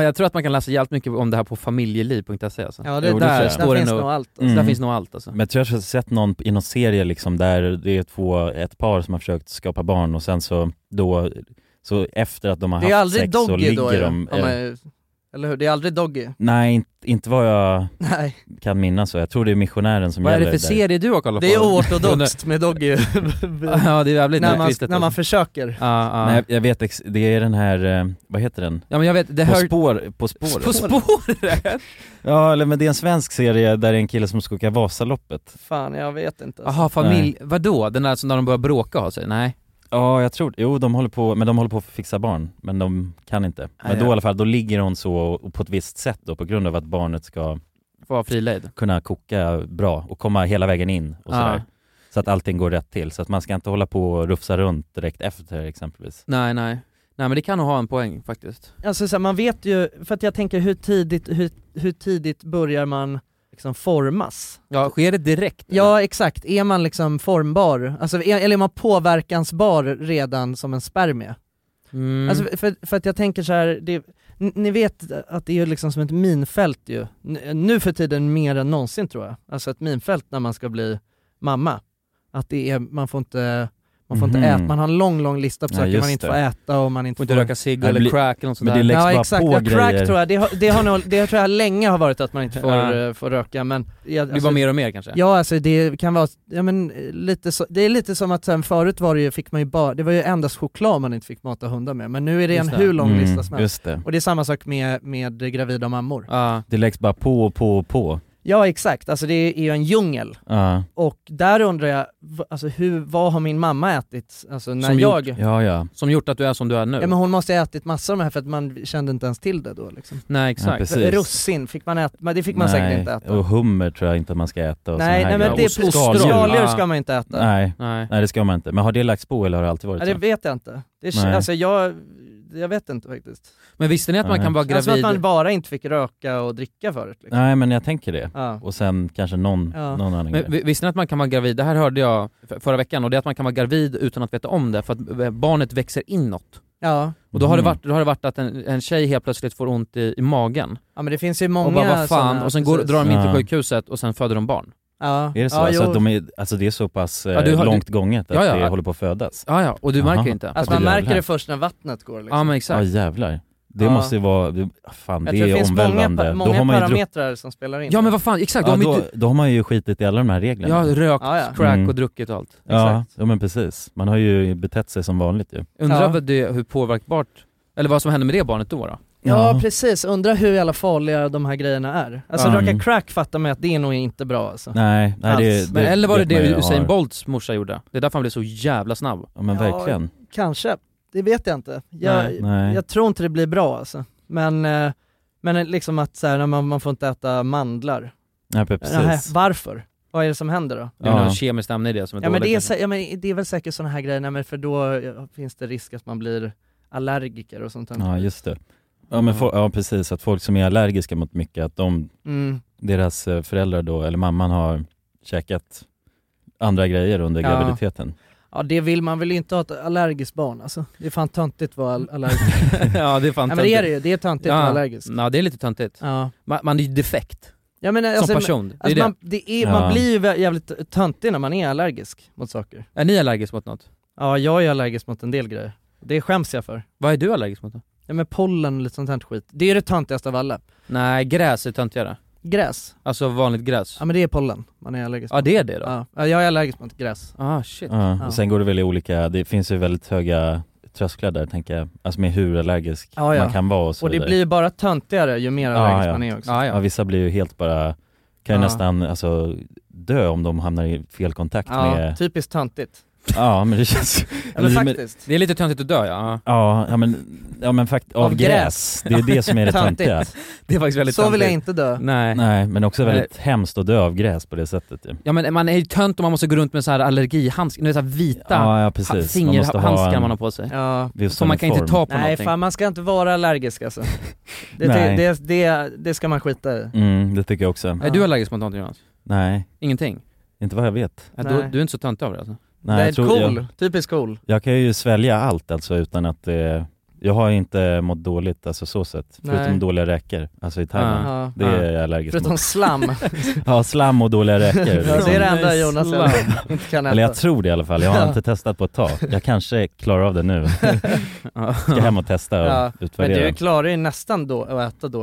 jag tror att man kan läsa jävligt mycket om det här på familjeliv.se alltså. Ja, det- Jo, det där står Där finns det nog allt, alltså. Där Mm. finns nog allt alltså. Men jag tror jag har sett någon i någon serie liksom där det är två, ett par som har försökt skapa barn och sen så då, så efter att de har Det är haft sex så ligger då de om eh, eller hur? Det är aldrig doggy. Nej, inte, inte vad jag Nej. kan minnas så. Jag tror det är missionären som Vad är gäller det för serie du har kollat på? Det är oortodoxt med doggy. Ja det är jävligt när, man, när man alltså. försöker. Ja, ja. Nej, jag, vet, ex- det är den här, eh, vad heter den? ja men jag vet, det På hör... spår, På spåret? På spåret? Ja, eller men det är en svensk serie där det är en kille som ska åka Vasaloppet Fan jag vet inte. Alltså. Jaha, familj, vadå? Den där som när de börjar bråka av sig? Nej? Ja, jag tror Jo, de håller på, men de håller på att fixa barn, men de kan inte. Men Nej, då i alla fall, då ligger hon så och på ett visst sätt då på grund av att barnet ska Får vara frilejd? kunna koka bra och komma hela vägen in och Ja. sådär. Så att allting går rätt till, så att man ska inte hålla på och rufsa runt direkt efter exempelvis. Nej nej. Nej men det kan nog ha en poäng faktiskt. Alltså så här, man vet ju, för att jag tänker hur tidigt, hur, hur tidigt börjar man liksom formas? Ja, sker det direkt? eller? Ja exakt, är man liksom formbar? Alltså, är, eller är man påverkansbar redan som en spermie? Mm. Alltså, för, för att jag tänker så här, det, ni, vet att det är liksom som ett minfält ju, nu för tiden mer än någonsin tror jag, alltså ett minfält när man ska bli mamma. Att det är, man får inte, man får Mhm. inte äta, man har en lång lång lista på Ja, saker man inte det. får äta och man inte Får inte röka cigg det eller blir- crack eller något sånt men det där. läggs Ja bara exakt, på ja, crack grejer. tror jag, det har, det, har nog, det tror jag länge har varit att man inte får, Ja. eh, får röka men jag, Det blir bara mer och mer kanske? Ja alltså det kan vara, ja men eh, lite så, det är lite som att sen förut var det ju, fick man ju bara, det var ju endast choklad man inte fick mata hundar med, men nu är det en Just det. hur lång Mm, lista som helst. Just det. Och det är samma sak med, med gravida mammor. Ja. Det läggs bara på och på och på. Ja exakt, alltså det är ju en djungel. Ja, Och där undrar jag, alltså hur, vad har min mamma ätit? Alltså när Som jag... gjort- ja, ja. Som gjort att du är som du är nu? Ja men hon måste ha ätit massor av de här för att man kände inte ens till det då liksom. Nej Ja, exakt. precis. Russin, fick man äta? Men det fick man säkert inte äta. och hummer tror jag inte man ska äta och nej, nej men grejer. det, Och skaldjur. skaldjur Ja. ska man inte äta. Nej, Nej. nej det ska man inte. Men har det lagts på eller har det alltid varit Ja, det så? vet jag inte. Det, Nej. alltså jag, jag vet inte faktiskt. Men visste ni att man Nej. kan vara Alltså att gravid? man bara inte fick röka och dricka förut liksom. Nej men jag tänker det. Ja. Och sen kanske någon, Ja. någon annan Men grej. vi- visste ni att man kan vara gravid? Det här hörde jag förra veckan och det är att man kan vara gravid utan att veta om det för att eh, barnet växer inåt. Ja. Och då har, det Mhm. varit, då har det varit att en, en tjej helt plötsligt får ont i, i magen ja men det finns ju många och bara vad fan, såna, och sen går, precis. drar de in till Ja. sjukhuset och sen föder de barn. Ja. Är det så? Ja, alltså, jo. att de är, alltså det är så pass eh, Ja, du har- långt gånget att Ja, ja. det håller på att födas? Ja ja, och du Aha. märker inte. Alltså Ja, man märker det först när vattnet går liksom. Ja men Ja exakt. jävlar. Det Ja. måste ju vara, det- fan Jag det tror det är finns många, omvälvande. pa- då, många har man ju druck- parametrar som spelar in. Ja men vad fan, exakt. ja, har då, då har man ju skitit i alla de här reglerna. ja, rökt, Ja, ja. crack Mm. och druckit och allt. ja, Exakt. ja men precis. Man har ju betett sig som vanligt ju. Undrar Ja. vad det, hur påverkbart, eller vad som hände med det barnet då då? Ja precis, undrar hur jävla farliga de här grejerna är. Alltså Ja. röka crack fattar man att det är nog inte bra alltså. Nej, nej det, Alls. Men eller var det det ju Usain Bolts morsa gjorde? Det är därför han blev så jävla snabb. Ja men Ja, verkligen. Kanske, det vet jag inte. Jag, Nej, nej. jag tror inte det blir bra alltså. Men, eh, men liksom att så här, när man, man får inte äta mandlar. Nej precis. Nähä, varför? Vad är det som händer då? Det är Ja. någon kemiskt ämne i det som är Ja men, dåligt. det är, sä- ja men det är väl säkert sådana här grejer, nej, men för då ja, finns det risk att man blir allergiker och sånt där. Ja just det. Ja men for, ja precis, att folk som är allergiska mot mycket, att de, Mm. deras eh, föräldrar då, eller mamman har käkat andra grejer under Ja. graviditeten. Ja det vill man väl inte ha ett allergiskt barn alltså. Det är fan töntigt att vara all- allergisk. ja det är fan ja men det är det ju, det är töntigt att vara allergisk. Ja det är lite töntigt. Ja. Man, man är ju defekt Ja, men, alltså, som person. Det är Alltså, det. man, det är, Ja. man blir ju jävligt töntig när man är allergisk mot saker. Är ni allergisk mot något? Ja jag är allergisk mot en del grejer. Det skäms jag för. Vad är du allergisk mot då? Ja men pollen och lite sånt här skit. Det är det töntigaste av alla. Nej, gräs är töntigare. Gräs. Alltså vanligt gräs. Ja men det är pollen man är allergisk Ja mot. det är det då? Ja. ja jag är allergisk mot gräs. Ah shit. Ja. Ja. Och sen går det väl i olika, det finns ju väldigt höga trösklar där tänker jag, alltså med hur allergisk Ja, ja. man kan vara och så Och det vidare. blir ju bara töntigare ju mer Ja, allergisk ja. man är också. Ah, Ja ja. vissa blir ju helt bara, kan ju Ja. nästan alltså dö om de hamnar i fel kontakt Ja, med typiskt töntigt. Ja men det känns... Ja, men faktiskt. Det är lite töntigt att dö ja. Ja, ja men, ja men fakt av, Av gräs. gräs. Det är det som är det töntiga. Det är faktiskt väldigt Så vill jag inte dö. Nej. Nej, men också väldigt hemskt att dö av gräs på det sättet ju. Ja men man är ju tönt om man måste gå runt med så här allergihandskar, nu så här vita Ja, ja, precis. Man fingerhandskar en- man har på sig. Ja. Så man kan inte uniform. ta på Nej någonting. fan man ska inte vara allergisk alltså. Det, Nej. det, det, det, det ska man skita i. Mm, det tycker jag också. Är du allergisk mot någonting Jonas? Nej, Ingenting? inte vad jag vet. Ja, Nej. du, du är inte så töntig av det alltså? Nej, det är jag tror cool, jag, typiskt cool. jag kan ju svälja allt alltså utan att det jag har inte mått dåligt alltså så sett, förutom Nej. dåliga räkor, alltså i tarmen. Ja. Det är jag allergisk Förutom mot. slam. Ja, slam och dåliga räkor. ja, det är det enda Nej, Jonas inte kan Eller jag äta. tror det i alla fall, jag har inte testat på ett tag. Jag kanske klarar av det nu. Ska hem och testa och Ja, Men utvärdera. du klarar ju nästan då att äta då.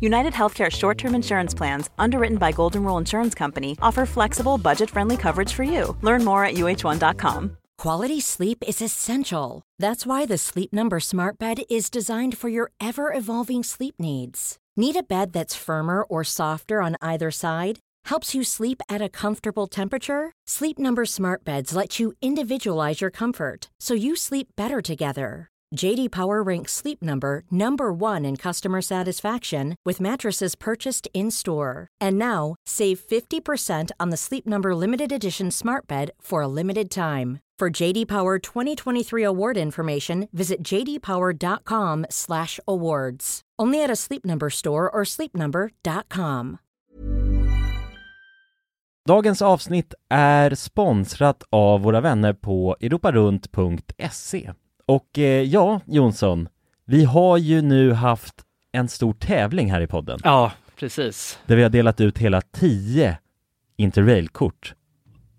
United Healthcare short term insurance plans, underwritten by Golden Rule Insurance Company, offer flexible, budget friendly coverage for you. Learn more at uh1.com. Quality sleep is essential. That's why the Sleep Number Smart Bed is designed for your ever evolving sleep needs. Need a bed that's firmer or softer on either side? Helps you sleep at a comfortable temperature? Sleep Number Smart Beds let you individualize your comfort so you sleep better together. JD Power ranks Sleep Number number 1 in customer satisfaction with mattresses purchased in-store. And now, save 50% on the Sleep Number limited edition Smart Bed for a limited time. For JD Power 2023 award information, visit jdpower.com/awards. Only at a Sleep Number store or sleepnumber.com. Dagens avsnitt är sponsrat av våra vänner på europarunt.se. Och eh, ja, Jonsson, vi har ju nu haft en stor tävling här i podden. Ja, precis. Där vi har delat ut hela 10 Interrail-kort.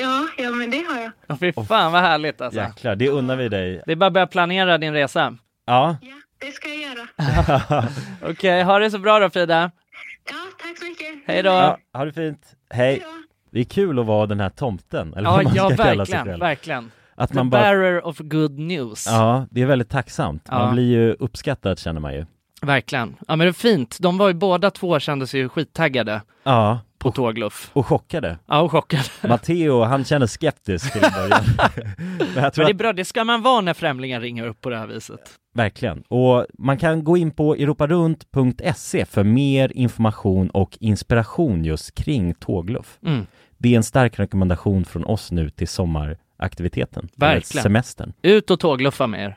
Ja, ja men det har jag. Ja, fy fan vad härligt alltså. Jäklar, det unnar vi dig. Det är bara att börja planera din resa. Ja. Det ska jag göra. Okej, ha det så bra då Frida. Ja, tack så mycket. Hej då. ja ha det fint. Hej. Det är kul att vara den här tomten, eller Ja, vad man ja ska kalla sig verkligen, själv. verkligen. Att The man bara... bearer of good news. Ja, det är väldigt tacksamt. Ja. Man blir ju uppskattad känner man ju. Verkligen. Ja men det är fint. De var ju båda två kände sig ju skittaggade Ja. På tågluff. Och chockade. Ja, och chockade. Matteo, han känner skeptisk till en början. Men Men det är bra, det ska man vara när främlingar ringer upp på det här viset. verkligen. Och man kan gå in på europarunt.se för mer information och inspiration just kring tågluff. Mm. Det är en stark rekommendation från oss nu till sommaraktiviteten. Verkligen. Semestern. Ut och tågluffa med er.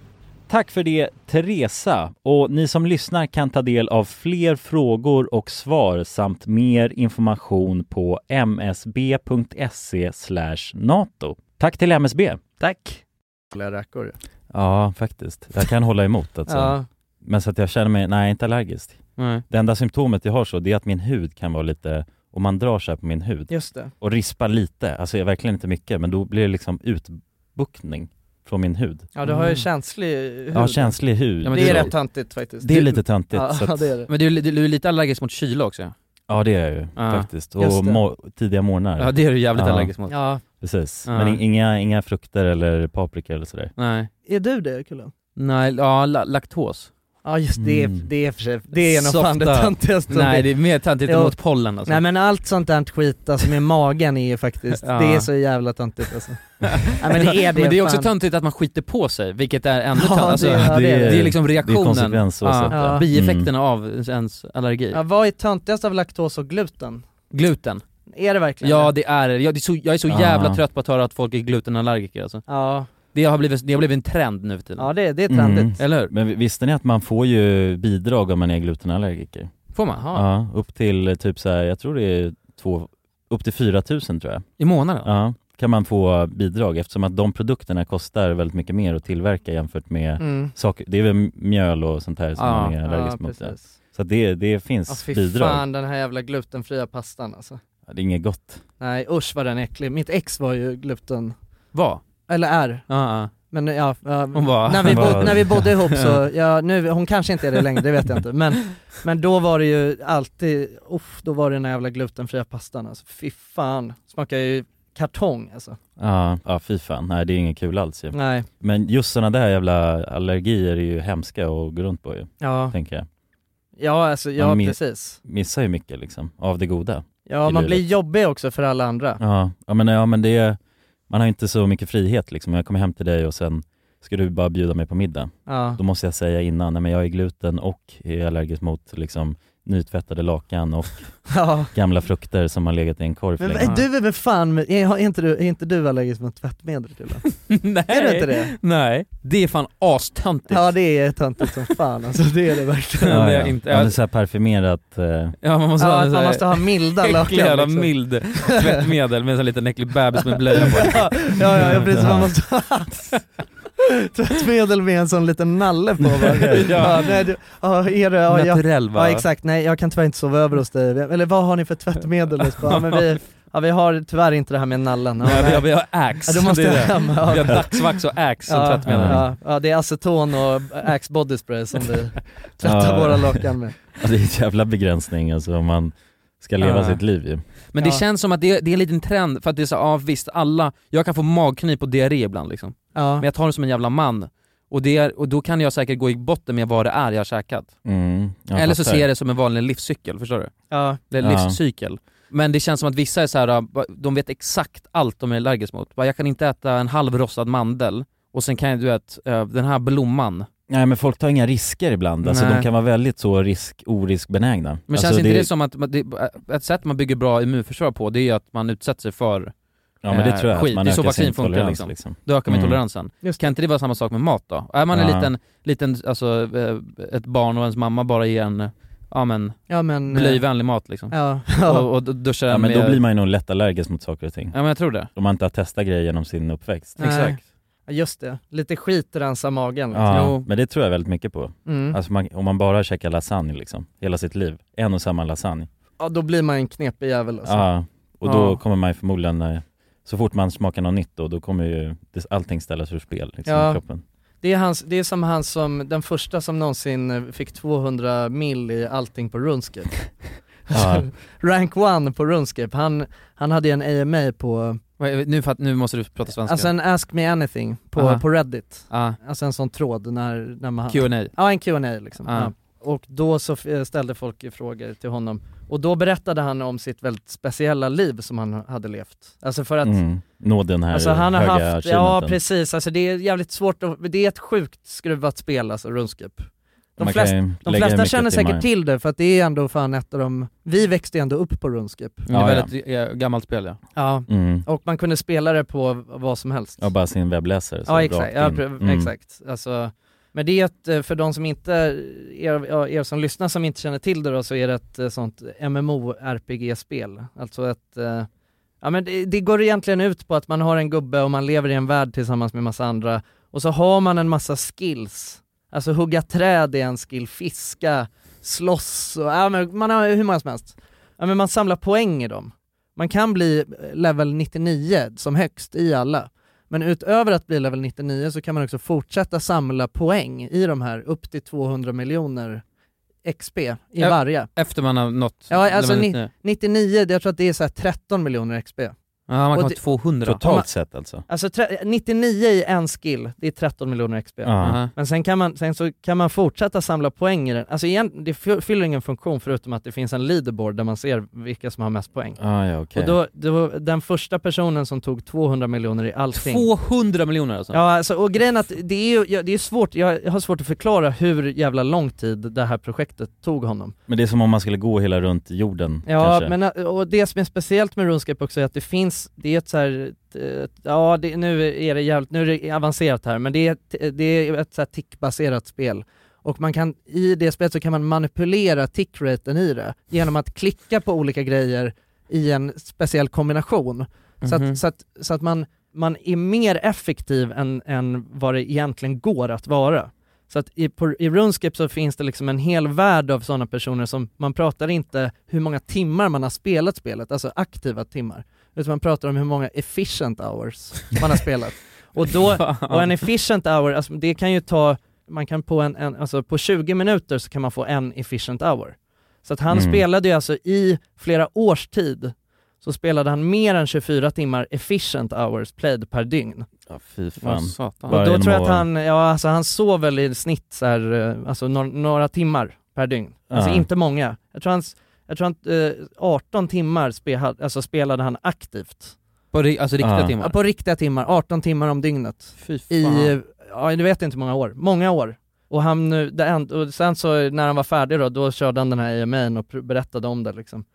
Tack för det Teresa och ni som lyssnar kan ta del av fler frågor och svar samt mer information på msb.se nato. Tack till MSB! Tack! Räkor. Ja, faktiskt. Jag kan hålla emot alltså. Ja. Men så att jag känner mig, nej inte allergisk. Nej. Det enda symptomet jag har så, det är att min hud kan vara lite, om man drar här på min hud Just det. och rispar lite, alltså jag verkligen inte mycket, men då blir det liksom utbuktning från min hud. Ja du har ju känslig hud. Ja, känslig hud. Ja, men det är det- rätt töntigt faktiskt. Det är lite töntigt. Ja, så att, det är det. Men du, är- du är lite allergisk mot kyla också? Ja det är jag ju Ja. faktiskt. Och det. mo- tidiga morgnar. Ja det är du jävligt Ja. allergisk mot. Ja. Precis. Ja. Men in- inga, inga frukter eller paprika eller sådär. Nej. Är du det Kulle? Nej, ja la- laktos. Ja just det, Mm. det är för sig, det är nog fan det töntigaste Nej det är mer töntigt mot pollen alltså. Nej men allt sånt där skit alltså med magen är ju faktiskt, Ja. det är så jävla töntigt alltså. Nej men det är det Men det är också fan. töntigt att man skiter på sig, vilket är ännu Ja. Alltså, det- ja, det är det. det är liksom Det är reaktionen, så ja, ja. bieffekterna av ens allergi. Ja, vad är töntigast av laktos och gluten? Gluten. Är det verkligen Ja det? det är jag, det är så, jag är så Ja. jävla trött på att höra att folk är glutenallergiker alltså. Ja, Det har blivit, det har blivit en trend nu för tiden. ja det, det är trendigt. Mm. Eller hur? Men visste ni att man får ju bidrag om man är glutenallergiker? Får man? Ja, upp till typ så här, jag tror det är två, upp till 4 000 tror jag. I månaden? Ja, kan man få bidrag eftersom att de produkterna kostar väldigt mycket mer att tillverka jämfört med Mm. saker, det är väl mjöl och sånt här som Ja. man är allergisk Ja, mot. det. precis. Så det, det finns fy bidrag. fan den här jävla glutenfria pastan alltså. Ja, det är inget gott. Nej usch vad den är äcklig. Mitt ex var ju gluten, Var? Eller är. Ja. Men ja, ja var- när, vi var- bo, när vi bodde ihop så, ja, nu, hon kanske inte är det längre, det vet jag inte. Men, men då var det ju alltid, uff, då var det den här jävla glutenfria pastan alltså. Fy fan, smakar ju kartong alltså. Ja, ja fy fan. Nej det är inget kul alls ju. Nej, Men just sådana där jävla allergier är ju hemska att gå runt på ju, ja, tänker jag. ja alltså, ja Man min- precis. Missar ju mycket liksom, av det goda. Ja man livet. blir jobbig också för alla andra. Ja, ja men, ja, men det är, man har inte så mycket frihet liksom. Jag kommer hem till dig och sen ska du bara bjuda mig på middag. Ja, Då måste jag säga innan, nej men jag är gluten och är allergisk mot liksom nytvättade lakan och ja. gamla frukter som har legat i en korg för Men länge. du är väl fan, är, är, inte du, är inte du allergisk mot tvättmedel? Nej. Är du inte det? Nej, det är fan astöntigt. Ja det är töntigt som fan alltså, det är det verkligen. Ja, Ja, ja. inte- ja, det är så här parfymerat, eh, Ja, man måste Ja, ha man måste ha milda lakan liksom. mild tvättmedel med en sån liten äcklig bebis med blöja på. ja, ja, ja precis, man måste ha tvättmedel med en sån liten nalle på va? ja. nej, du, ja, är det, ja, jag, Naturell va? ja exakt, nej jag kan tyvärr inte sova över hos dig, eller vad har ni för tvättmedel? Bara, Ja, men vi, ja, vi har tyvärr inte det här med nallen. Ja, Nej, vi, nej. har, vi har Axe, Ja, du måste det är hem, ja. Vi har Dagsvax och Axe som tvättmedel. ja, ja, det är aceton och Axe body spray som vi tvättar våra lakan med. det är en jävla begränsning alltså om man ska leva sitt liv ju. Men det Ja. känns som att det, det är en liten trend, för att det är så, ja visst alla, jag kan få magknip och diarré ibland liksom. Ja. Men jag tar det som en jävla man. Och, det är, och då kan jag säkert gå i botten med vad det är jag har käkat. Mm, jag Eller så ser jag det som en vanlig livscykel, förstår du? Ja. Det är livscykel. Men det känns som att vissa är så här, de vet exakt allt de är allergiska mot. Jag kan inte äta en halv rostad mandel, och sen kan jag, du vet, eh, den här blomman. Nej men folk tar inga risker ibland, alltså Nej. de kan vara väldigt så risk, oriskbenägna. Men alltså, känns inte det, som att, det, ett sätt man bygger bra immunförsvar på, det är ju att man utsätter sig för Ja men det eh, tror jag, skit. att man det är så ökar sin vaccin funkar tolerans liksom. liksom. Då ökar man Mm. toleransen. Just Kan inte det vara samma sak med mat då? Är man en Ja. liten, liten, alltså eh, ett barn och ens mamma bara ger en, ja men, Ja men... eh, blöjvänlig mat liksom. Ja. Och, och duschar Ja men med... då blir man ju nog lätt allergisk mot saker och ting. Ja men jag tror det. Om man inte har testat grejer genom sin uppväxt. Nej. Exakt. Ja, Just det, lite skit rensar magen liksom. Ja, men det tror jag väldigt mycket på. Mm. Alltså man, om man bara käkar lasagne liksom, hela sitt liv, en och samma lasagne. Ja då blir man en knepig jävel alltså. Ja, och då Ja. kommer man ju förmodligen, eh, så fort man smakar något nytt då, då kommer ju allting ställas ur spel liksom, Ja. i kroppen. Det är, hans, det är som han som, den första som någonsin fick 200 mil i allting på RuneScape. Ja. Rank one på RuneScape, han, han hade ju en AMA på, Nu, fatt, nu måste du prata svenska. alltså en Ask Me Anything på, Aha. på Reddit. ah, Alltså en sån tråd när, när man... Q&A. Ja en Q&A liksom. Ja. Och då så ställde folk frågor till honom. Och då berättade han om sitt väldigt speciella liv som han hade levt. Alltså för att Mm. Nå den här Alltså han har höga haft, ja precis, alltså det är jävligt svårt att, det är ett sjukt skruvat spel alltså, RuneScape. De, Man flest, de flesta känner säkert timmar. till det för att det är ändå fan ett av de, vi växte ändå upp på RuneScape. Det är Ja, väldigt eh, gammalt spel ja. Ja, Mm. och man kunde spela det på vad som helst. Ja, bara sin webbläsare. så Ja exakt, ja, Mm. exakt. Alltså, men det är ett, eh, för de som inte, er, ja, er som lyssnar som inte känner till det då, så är det ett eh, sånt MMO-RPG-spel. Alltså ett, eh, ja men det, det går egentligen ut på att man har en gubbe och man lever i en värld tillsammans med massa andra, och så har man en massa skills. Alltså hugga träd är en skill, fiska, slåss och, ja men man har hur många som helst. Ja men man samlar poäng i dem. Man kan bli level 99 som högst i alla. Men utöver att bli level 99 så kan man också fortsätta samla poäng i de här upp till 200 miljoner XP i Ja. varje. Efter man har nått Ja alltså level ni, 99. 99, jag tror att det är så här 13 miljoner XP. Ja man kan ha det- 200. Totalt sett alltså. Alltså tre, 99 i en skill, det är 13 miljoner XP. Ja. Aha. Men sen kan, man, sen så kan man fortsätta samla poäng i den. Alltså igen, det fy- fyller ingen funktion förutom att det finns en leaderboard där man ser vilka som har mest poäng. Ah, ja, okej. Och då, då, den första personen som tog 200 miljoner i allting 200 miljoner alltså? Ja alltså, och grejen att det är ju, ja, det är svårt, jag har svårt att förklara hur jävla lång tid det här projektet tog honom. Men det är som om man skulle gå hela runt jorden Ja kanske. men och det som är speciellt med RuneScape också är att det finns, det är ett så här, ja det, nu är det jävligt, nu är det avancerat här men det är ett, det är ett så här tickbaserat spel. Och man kan, i det spelet så kan man manipulera tickraten i det genom att klicka på olika grejer i en speciell kombination. Så, Mhm. att, så, att, så att man, man är mer effektiv än, än vad det egentligen går att vara. Så att i, på, i RuneScape så finns det liksom en hel värld av sådana personer som, man pratar inte hur många timmar man har spelat spelet, alltså aktiva timmar, utan man pratar om hur många efficient hours man har spelat. Och, då, och en efficient hour, alltså det kan ju ta, man kan på en, en alltså på 20 minuter så kan man få en efficient hour. Så att han Mm. spelade ju alltså i flera års tid, så spelade han mer än 24 timmar efficient hours played per dygn. Ja, fy fan. Och då tror jag att han, ja alltså han sov väl i snitt så här, eh, alltså några, några timmar per dygn. Alltså Ja. inte många. Jag tror han, jag tror han eh, 18 timmar spe, alltså spelade han aktivt. På, ri- alltså riktiga Ja. timmar? Ja, på riktiga timmar, 18 timmar om dygnet. Fy fan. I, ja du vet inte hur många år, många år. Och han en, och sen så när han var färdig då, då körde han den här EMA'n och berättade om det liksom.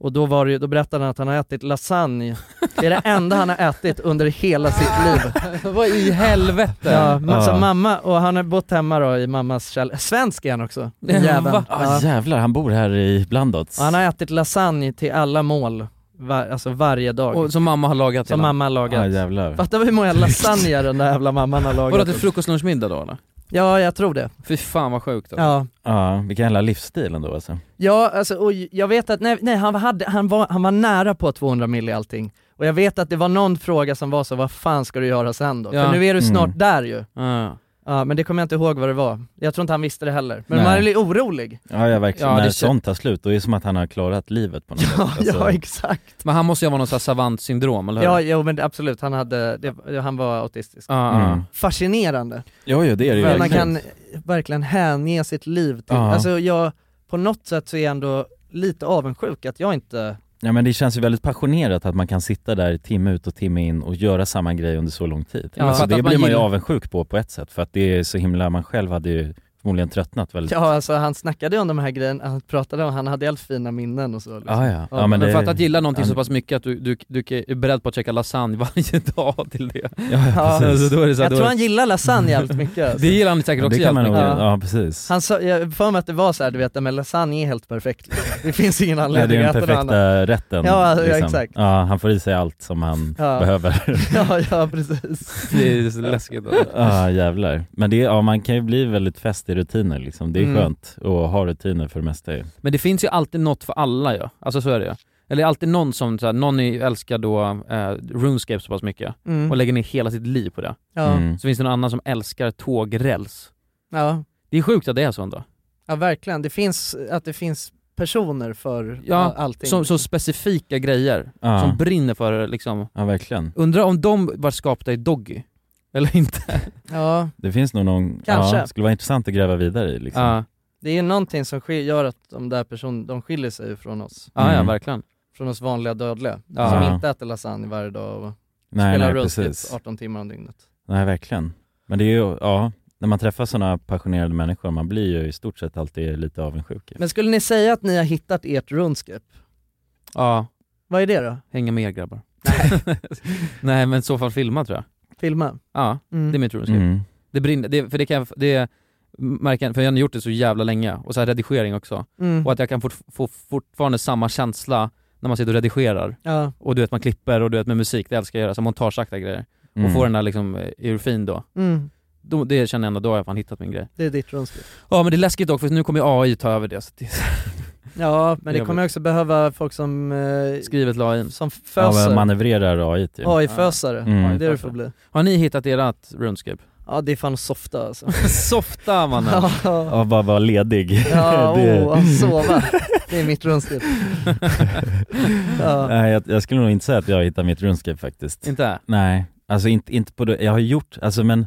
Och då var det, ju- då berättade han att han har ätit lasagne, det är det enda han har ätit under hela sitt liv. Vad i helvete? Ja, men så mamma, och han har bott hemma då i mammas kärlek, svensk är han också, jäveln. Ah, Ja. jävlar, han bor här i bland oss. Och han har ätit lasagne till alla mål, var, alltså varje dag. Och som mamma har lagat som hela? mamma har lagat. Jävlar. Fattar vi hur många lasagner den där jävla mamman har lagat? Vadå till frukost, lunch, middag då eller? Ja, jag tror det. Fy fan vad sjukt alltså. Ja. Ja, vilken jävla livsstil ändå alltså. Ja, alltså, och jag vet att, nej, nej han, hade, han, var, han var nära på 200 mil i allting. Och jag vet att det var någon fråga som var så, vad fan ska du göra sen då? Ja. För nu är du snart Mm. där ju. Ja. Ja, men det kommer jag inte ihåg vad det var. Jag tror inte han visste det heller. Men Nej. man är lite orolig. Ja, ja verkligen, Ja, när det sånt tar slut, då är det som att han har klarat livet på något sätt. Ja, Alltså, ja exakt. Men han måste ju ha någon sån här savantsyndrom, eller hur? Ja, jo men absolut, han hade, det, han var autistisk. Ja, ja. Mm. Fascinerande. Jo, jo det är det ju man verkligen. kan verkligen hänge sitt liv till, Ja. alltså jag, på något sätt så är jag ändå lite avundsjuk att jag inte Ja men det känns ju väldigt passionerat att man kan sitta där timme ut och timme in och göra samma grej under så lång tid. Ja. Alltså det blir man ju gillar- avundsjuk på på ett sätt, för att det är så himla, man själv hade ju förmodligen tröttnat väldigt. Ja alltså han snackade ju om de här grejerna, han pratade om, han hade helt fina minnen och så liksom. Ah, ja. Ja, Ja, men Men det, för att, att gilla någonting ja, så pass mycket att du, du, du är beredd på att käka lasagne varje dag till det. Ja, Ja, ja precis. Alltså, då är det så här, Jag då tror är- han gillar lasagne jävligt mycket alltså. Det gillar han säkert Ja, också det kan man jävligt mycket. ja precis. Han sa, jag får mig att det var så här, du vet, men lasagne är helt perfekt liksom. Det finns ingen det anledning är att den äta något annat perfekta rätten. Ja, alltså, ja, liksom. exakt. Ja, han får i sig allt som han Ja. behöver. Ja, ja precis. Det är så läskigt. Alltså. Ja jävlar. Men det, är- ja, man kan ju bli väldigt fäst i rutiner liksom. Det är Mm. skönt att ha rutiner för det mesta ju. Men det finns ju alltid något för alla ja. Alltså så är det ju. Eller alltid någon som, så här, någon älskar då eh, RuneScape så pass mycket Mm. och lägger ner hela sitt liv på det. Ja. Mm. Så finns det någon annan som älskar tågräls. ja, Det är sjukt att det är så ändå. ja verkligen, det finns, att det finns personer för Ja, all- allting Som, så specifika grejer, Ja. som brinner för det, liksom. Ja verkligen. Undrar om de var skapta i Doggy? Eller inte? Ja, Det finns nog någon, Kanske. ja, skulle vara intressant att gräva vidare i liksom. Ja, det är någonting som skil- gör att de där personerna, de skiljer sig från oss, ja, ja Mm. verkligen. från oss vanliga dödliga, Ja. som inte äter lasagne varje dag och Nej, spelar nej precis. 18 timmar om dygnet Nej verkligen. Men det är ju, ja, när man träffar sådana passionerade människor, man blir ju i stort sett alltid lite avundsjuk. ju. Men skulle ni säga att ni har hittat ert RuneScape? Ja, Vad är det då? hänga med er grabbar. Nej men i så fall filma tror jag. Filma? Ja, Mm. det är mitt RuneScape. Mm. Det brinner, det, för det kan jag, det märker för jag har gjort det så jävla länge, och så här redigering också. Mm. Och att jag kan fort, få fortfarande samma känsla när man sitter och redigerar. Ja, Och du vet man klipper och du vet med musik, det älskar jag göra, så montageaktiga grejer. Mm. Och får den där liksom eh, eurofin då. mm. då. Det känner jag ändå, då har jag fan hittat min grej. det är ditt RuneScape Ja men det är läskigt dock, för nu kommer AI ta över det. Så det Ja, men det kommer också behöva folk som, eh, skrivet la in. som Ja, föser, men manövrerar AI typ. AI-fösare, Mm. det är det det får bli Har ni hittat ert RuneScape? Ja det är fan softa alltså Softa mannen! Ja, Ja, bara vara ledig. ja Det- att sova, det är mitt RuneScape ja. Nej, jag, jag skulle nog inte säga att jag har hittat mitt RuneScape faktiskt. Inte? Nej, alltså inte, inte på det, jag har gjort, alltså men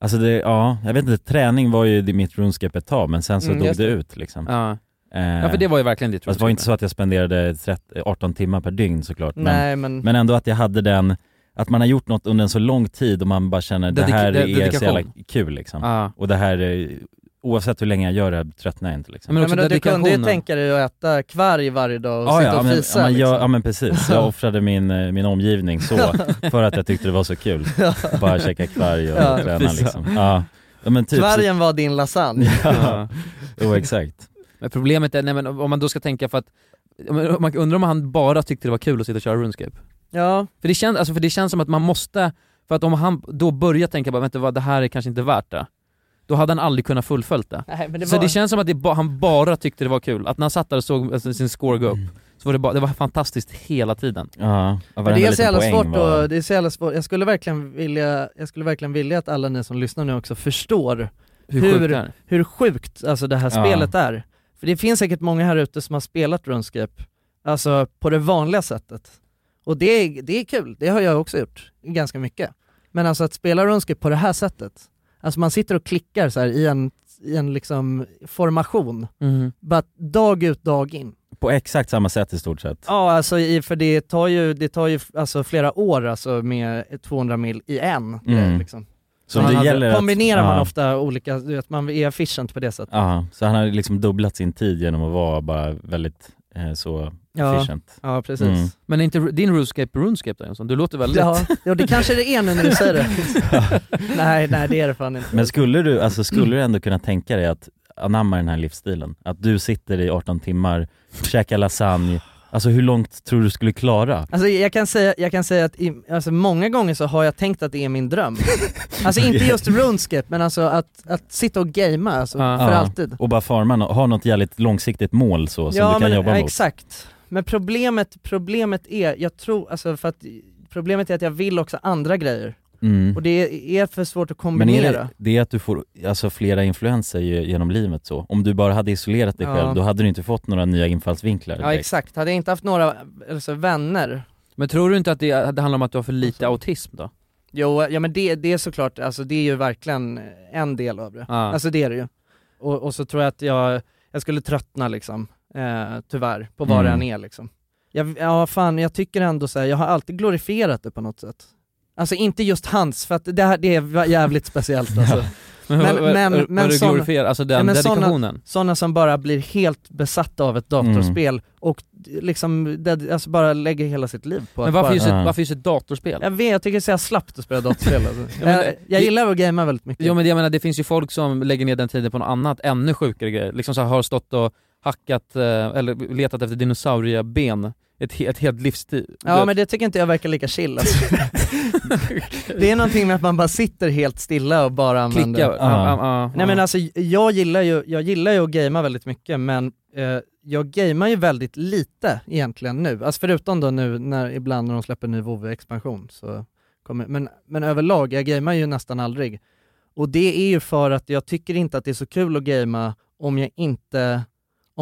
Alltså det, ja, jag vet inte, träning var ju det mitt RuneScape ett tag men sen så Mm, dog det. ut liksom Ja. Eh, ja för det var ju verkligen ditt Fast det var inte så att jag spenderade 30, 18 timmar per dygn såklart men, Nej men, men ändå att jag hade den, att man har gjort något under en så lång tid och man bara känner det Dedik- här de- är så jävla kul liksom. Ja. Och det här, är, oavsett hur länge jag gör det tröttnar jag inte liksom. Men men du kunde ju tänka dig att äta kvarg varje dag och Ja, sitta ja, och men, fisa ja, men, jag, liksom. ja men precis, jag offrade min, eh, min omgivning så för att jag tyckte det var så kul. Bara käka kvarg och Ja, träna fisa. liksom. Ja, ja men typ så, Kvargen var din lasagne. Ja, jo exakt Men problemet är, nej men om man då ska tänka för att man undrar om han bara tyckte det var kul att sitta och köra RuneScape. Ja. För det, känns, alltså för det känns som att man måste, för att om han då börjar tänka bara vänta vad, det här är kanske inte värt det, då hade han aldrig kunnat fullföljt det. Nej, men det Så var- det känns som att det ba, han bara tyckte det var kul, att när han satt där och såg alltså, sin score gå upp, så var det, bara, det var fantastiskt hela tiden. Ja, Men det är så jävla svårt och, det är så jävla svårt, jag skulle verkligen vilja, jag skulle verkligen vilja att alla ni som lyssnar nu också förstår Hur hur, sjukt hur sjukt alltså det här Ja. spelet är. För det finns säkert många här ute som har spelat RuneScape, alltså på det vanliga sättet. Och det är, det är kul, det har jag också gjort, ganska mycket. Men alltså att spela RuneScape på det här sättet, alltså man sitter och klickar så i en, i en liksom formation, Mhm. bara dag ut dag in. På exakt samma sätt i stort sett. Ja, alltså i, för det tar ju, det tar ju alltså flera år alltså med 200 mil i en Mm. liksom. Så man det hade- gäller att- kombinerar man ja. ofta olika, du vet, man är efficient på det sättet. Ja, så han har liksom dubblat sin tid genom att vara bara väldigt eh, så Ja, efficient. ja precis. Mm. Men är inte din RuneScape RuneScape då Jonsson? Du låter väldigt... Ja, ja, det kanske det är nu när du säger det. nej, nej det är det fan inte. Men skulle du, alltså skulle du ändå kunna tänka dig att anamma den här livsstilen? Att du sitter i 18 timmar, käkar lasagne, alltså hur långt tror du skulle klara? Alltså jag kan säga, jag kan säga att i, alltså många gånger så har jag tänkt att det är min dröm. Alltså inte just RuneScape, men alltså att, att sitta och gamea alltså, för Ja. alltid. Och bara farma, ha något jävligt långsiktigt mål så, som du kan men, jobba ja, mot. exakt. Men problemet, problemet är, jag tror, alltså för att Problemet är att jag vill också andra grejer. Mm. Och det är för svårt att Men kombinera. är det, det är att du får alltså, flera influenser ge- genom livet så. Om du bara hade isolerat dig Ja. själv, då hade du inte fått några nya infallsvinklar Ja direkt. exakt, hade jag inte haft några alltså, vänner Men tror du inte att det, det handlar om att du har för lite autism då? Jo, ja men det, det är såklart, alltså det är ju verkligen en del av det. Ja. Alltså det är det ju. Och, och så tror jag att jag, jag skulle tröttna liksom, eh, tyvärr, på vad Mm. det än är liksom. Jag, ja fan, jag tycker ändå så här, jag har alltid glorifierat det på något sätt. Alltså inte just hans, för att det här det är jävligt speciellt alltså. Men vad- vad du såna- glorifierar, alltså den men dedikationen? Såna, såna som bara blir helt besatta av ett datorspel och liksom, ded, alltså bara lägger hela sitt liv på Men varför bara, just, ett, varför just ett datorspel? Jag vet, jag tycker det är så slappt att spela datorspel alltså. Ja, men jag, jag gillar att gamea väldigt mycket. Jo men jag menar det finns ju folk som lägger ner den tiden på något annat, ännu sjukare grejer. Liksom så här, har stått och hackat, eh, eller letat efter dinosaurieben ett, ett helt livstid. Ja men det tycker inte jag verkar lika chill alltså. Det är någonting med att man bara sitter helt stilla och bara använder Klicka, ja, ja, Nej men alltså jag gillar ju, jag gillar ju att gamea väldigt mycket men eh, jag gamear ju väldigt lite egentligen nu, alltså förutom då nu när ibland när de släpper ny WoW-expansion så kommer, men, men överlag, jag gamear ju nästan aldrig. Och det är ju för att jag tycker inte att det är så kul att gamea om jag inte,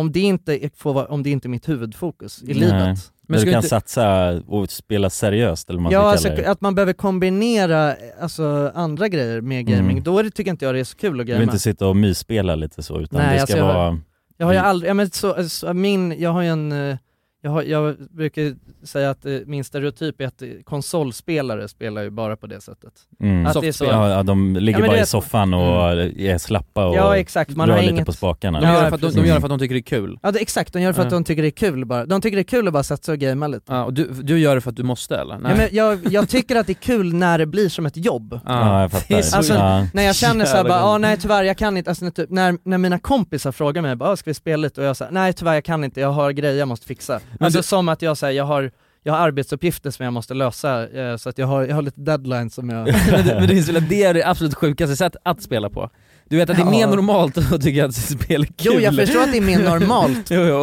om det inte får vara, om det inte är mitt huvudfokus i Nej. livet. Men du kan satsa och spela seriöst eller man Ja, ska alltså, det. att man behöver kombinera alltså, andra grejer med gaming, Mm. då är det, tycker inte jag det är så kul att Du gamea. vill inte sitta och mysspela lite så, utan Nej, det alltså ska jag, vara... jag har ju aldrig, ja, men så, så, min, jag har ju en, eh, jag, har, jag brukar säga att eh, min stereotyp är att eh, konsolspelare spelar ju bara på det sättet. Mm. Att det är så, Ja, ja, de ligger Ja, bara i soffan och är slappa och Ja, exakt. Man rör har lite inget- på spakarna. De gör, det för att de, de gör det för att de tycker det är kul. Ja det, exakt, de gör det för att Ja. de tycker det är kul bara. De tycker det är kul att bara sätta sig och gamea lite. Ja, och du, du gör det för att du måste eller? Ja, men jag, jag tycker att det är kul när det blir som ett jobb. Ja, jag fattar. Alltså, Ja. när jag känner såhär bara, ah, nej tyvärr jag kan inte, alltså, när, typ, när, när mina kompisar frågar mig bara, ah, ska vi spela lite? Och jag säger nej tyvärr jag kan inte, jag har grejer jag måste fixa. Alltså du- som att jag säger jag har jag har arbetsuppgifter som jag måste lösa, eh, så att jag har, jag har lite deadlines som jag... men, det, men det, är så, det är det absolut sjukaste sättet att spela på. Du vet att det är Ja. mer normalt att tycka att spel är kul. Jo jag förstår att det är mer normalt. jo, jo,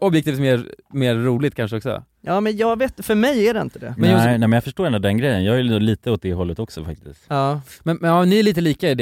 och objektivt mer, mer roligt kanske också. Ja men jag vet, för mig är det inte det. nej, nej men jag förstår ändå den grejen, jag är lite åt det hållet också faktiskt. Ja. Men, men ja, ni är lite lika i det.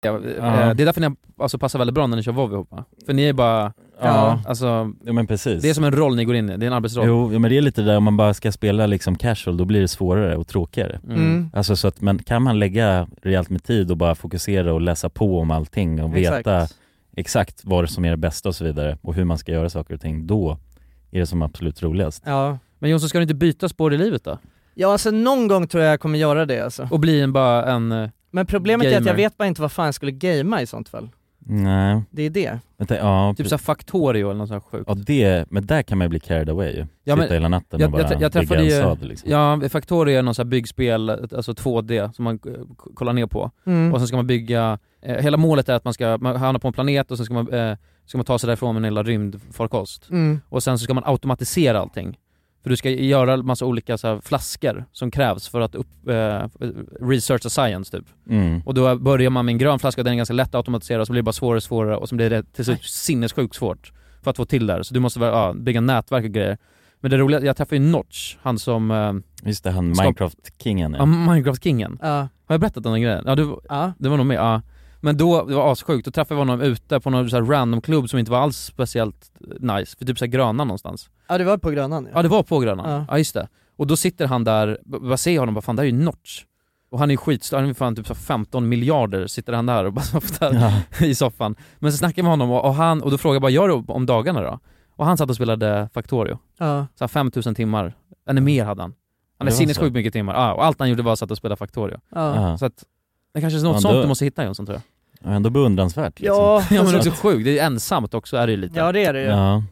Ja, eh, Ja. Det är därför ni alltså, passar väldigt bra när ni kör Vov ihop va? För ni är bara, Ja. alltså, Ja men precis. det är som en roll ni går in i, det är en arbetsroll. Jo, ja, men det är lite där om man bara ska spela liksom casual, då blir det svårare och tråkigare. Mm. Alltså så att, men kan man lägga rejält med tid och bara fokusera och läsa på om allting och veta Exakt. exakt vad som är det bästa och så vidare och hur man ska göra saker och ting, då är det som absolut roligast. Ja. Men Jonsson, ska du inte byta spår i livet då? Ja alltså någon gång tror jag jag kommer göra det alltså. Och bli en, bara en eh, Men problemet är att gamer. jag vet bara inte vad fan jag skulle gamea i sånt fall. Nej. Det är det. Vänta, ja, Typ såhär Factorio eller något sånt här sjukt. ja det, men där kan man ju bli carried away ju. Ja, Sitta men hela natten jag, och bara jag, jag träffade bygga ju, en stad liksom. ja Factorio är något sånt här byggspel, alltså 2D som man eh, kollar ner på. Mm. Och sen ska man bygga, eh, hela målet är att man ska, man hamnar på en planet och sen ska man, eh, ska man ta sig därifrån med en hela rymdfarkost. Mm. Och sen så ska man automatisera allting. För du ska göra massa olika så här, flaskor som krävs för att upp, eh, researcha science typ. Mm. Och då börjar man med en grön flaska, den är ganska lätt att automatisera, så blir det bara svårare och svårare och så blir det till slut sinnessjukt svårt för att få till det här. Så du måste ja, bygga nätverk och grejer. Men det roliga, jag träffade ju Notch, han som... Eh, Just det, han. Minecraft-kingen ja, Minecraft-kingen. Ja. Har jag berättat om den grejen? Ja, du, Ja. det var nog med, ja. Men då, det var assjukt, då träffade jag honom ute på någon så här random klubb som inte var alls speciellt nice, för typ såhär Grönan någonstans. Ja det var på Grönan Ja det var på Grönan, Ja. ja. just det. Och då sitter han där, bara ser honom bara fan det här är ju Notch. Och han är skitstor, han är fan typ så här 15 miljarder sitter han där och bara softar Ja. i soffan. Men så snackar jag med honom och, och han, och då frågar jag bara, gör du om dagarna då? Och han satt och spelade Factorio. Ja. Så här 5000 timmar, eller mer hade han. Han var sinnessjukt så. mycket timmar, ja, och allt han gjorde var att satt och spela Factorio. Ja. Ja. Så att, det kanske är något Ja, sånt du måste hitta Jonsson tror jag. Ja, ändå beundransvärt liksom. Ja, Ja men också sjukt, det är ensamt också är det ju lite. Ja det är det ju. Ja.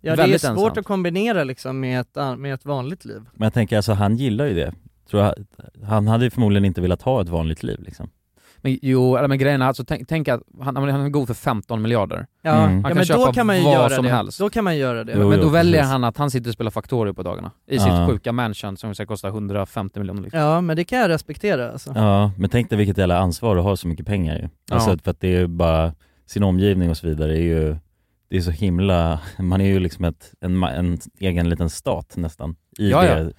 Ja det är Väldigt svårt ensamt. att kombinera liksom med ett, med ett vanligt liv. Men jag tänker alltså, han gillar ju det. Tror jag, han hade ju förmodligen inte velat ha ett vanligt liv liksom. Men jo, eller men grejen är alltså, tänk, tänk att han, han är god för 15 miljarder. Ja, Mm. Han ja kan men då köpa kan man ju vad göra som det. helst. Då kan man göra det. Jo, men då jo, väljer precis. han att han sitter och spelar Factorio på dagarna, i Ja. sitt sjuka mansion som ska kosta 150 miljoner liksom. Ja men det kan jag respektera alltså. Ja, men tänk dig vilket jävla ansvar att ha så mycket pengar ju. Alltså Ja. för att det är ju bara, sin omgivning och så vidare är ju, det är så himla, man är ju liksom ett, en, en egen liten stat nästan i Ja, ja. det,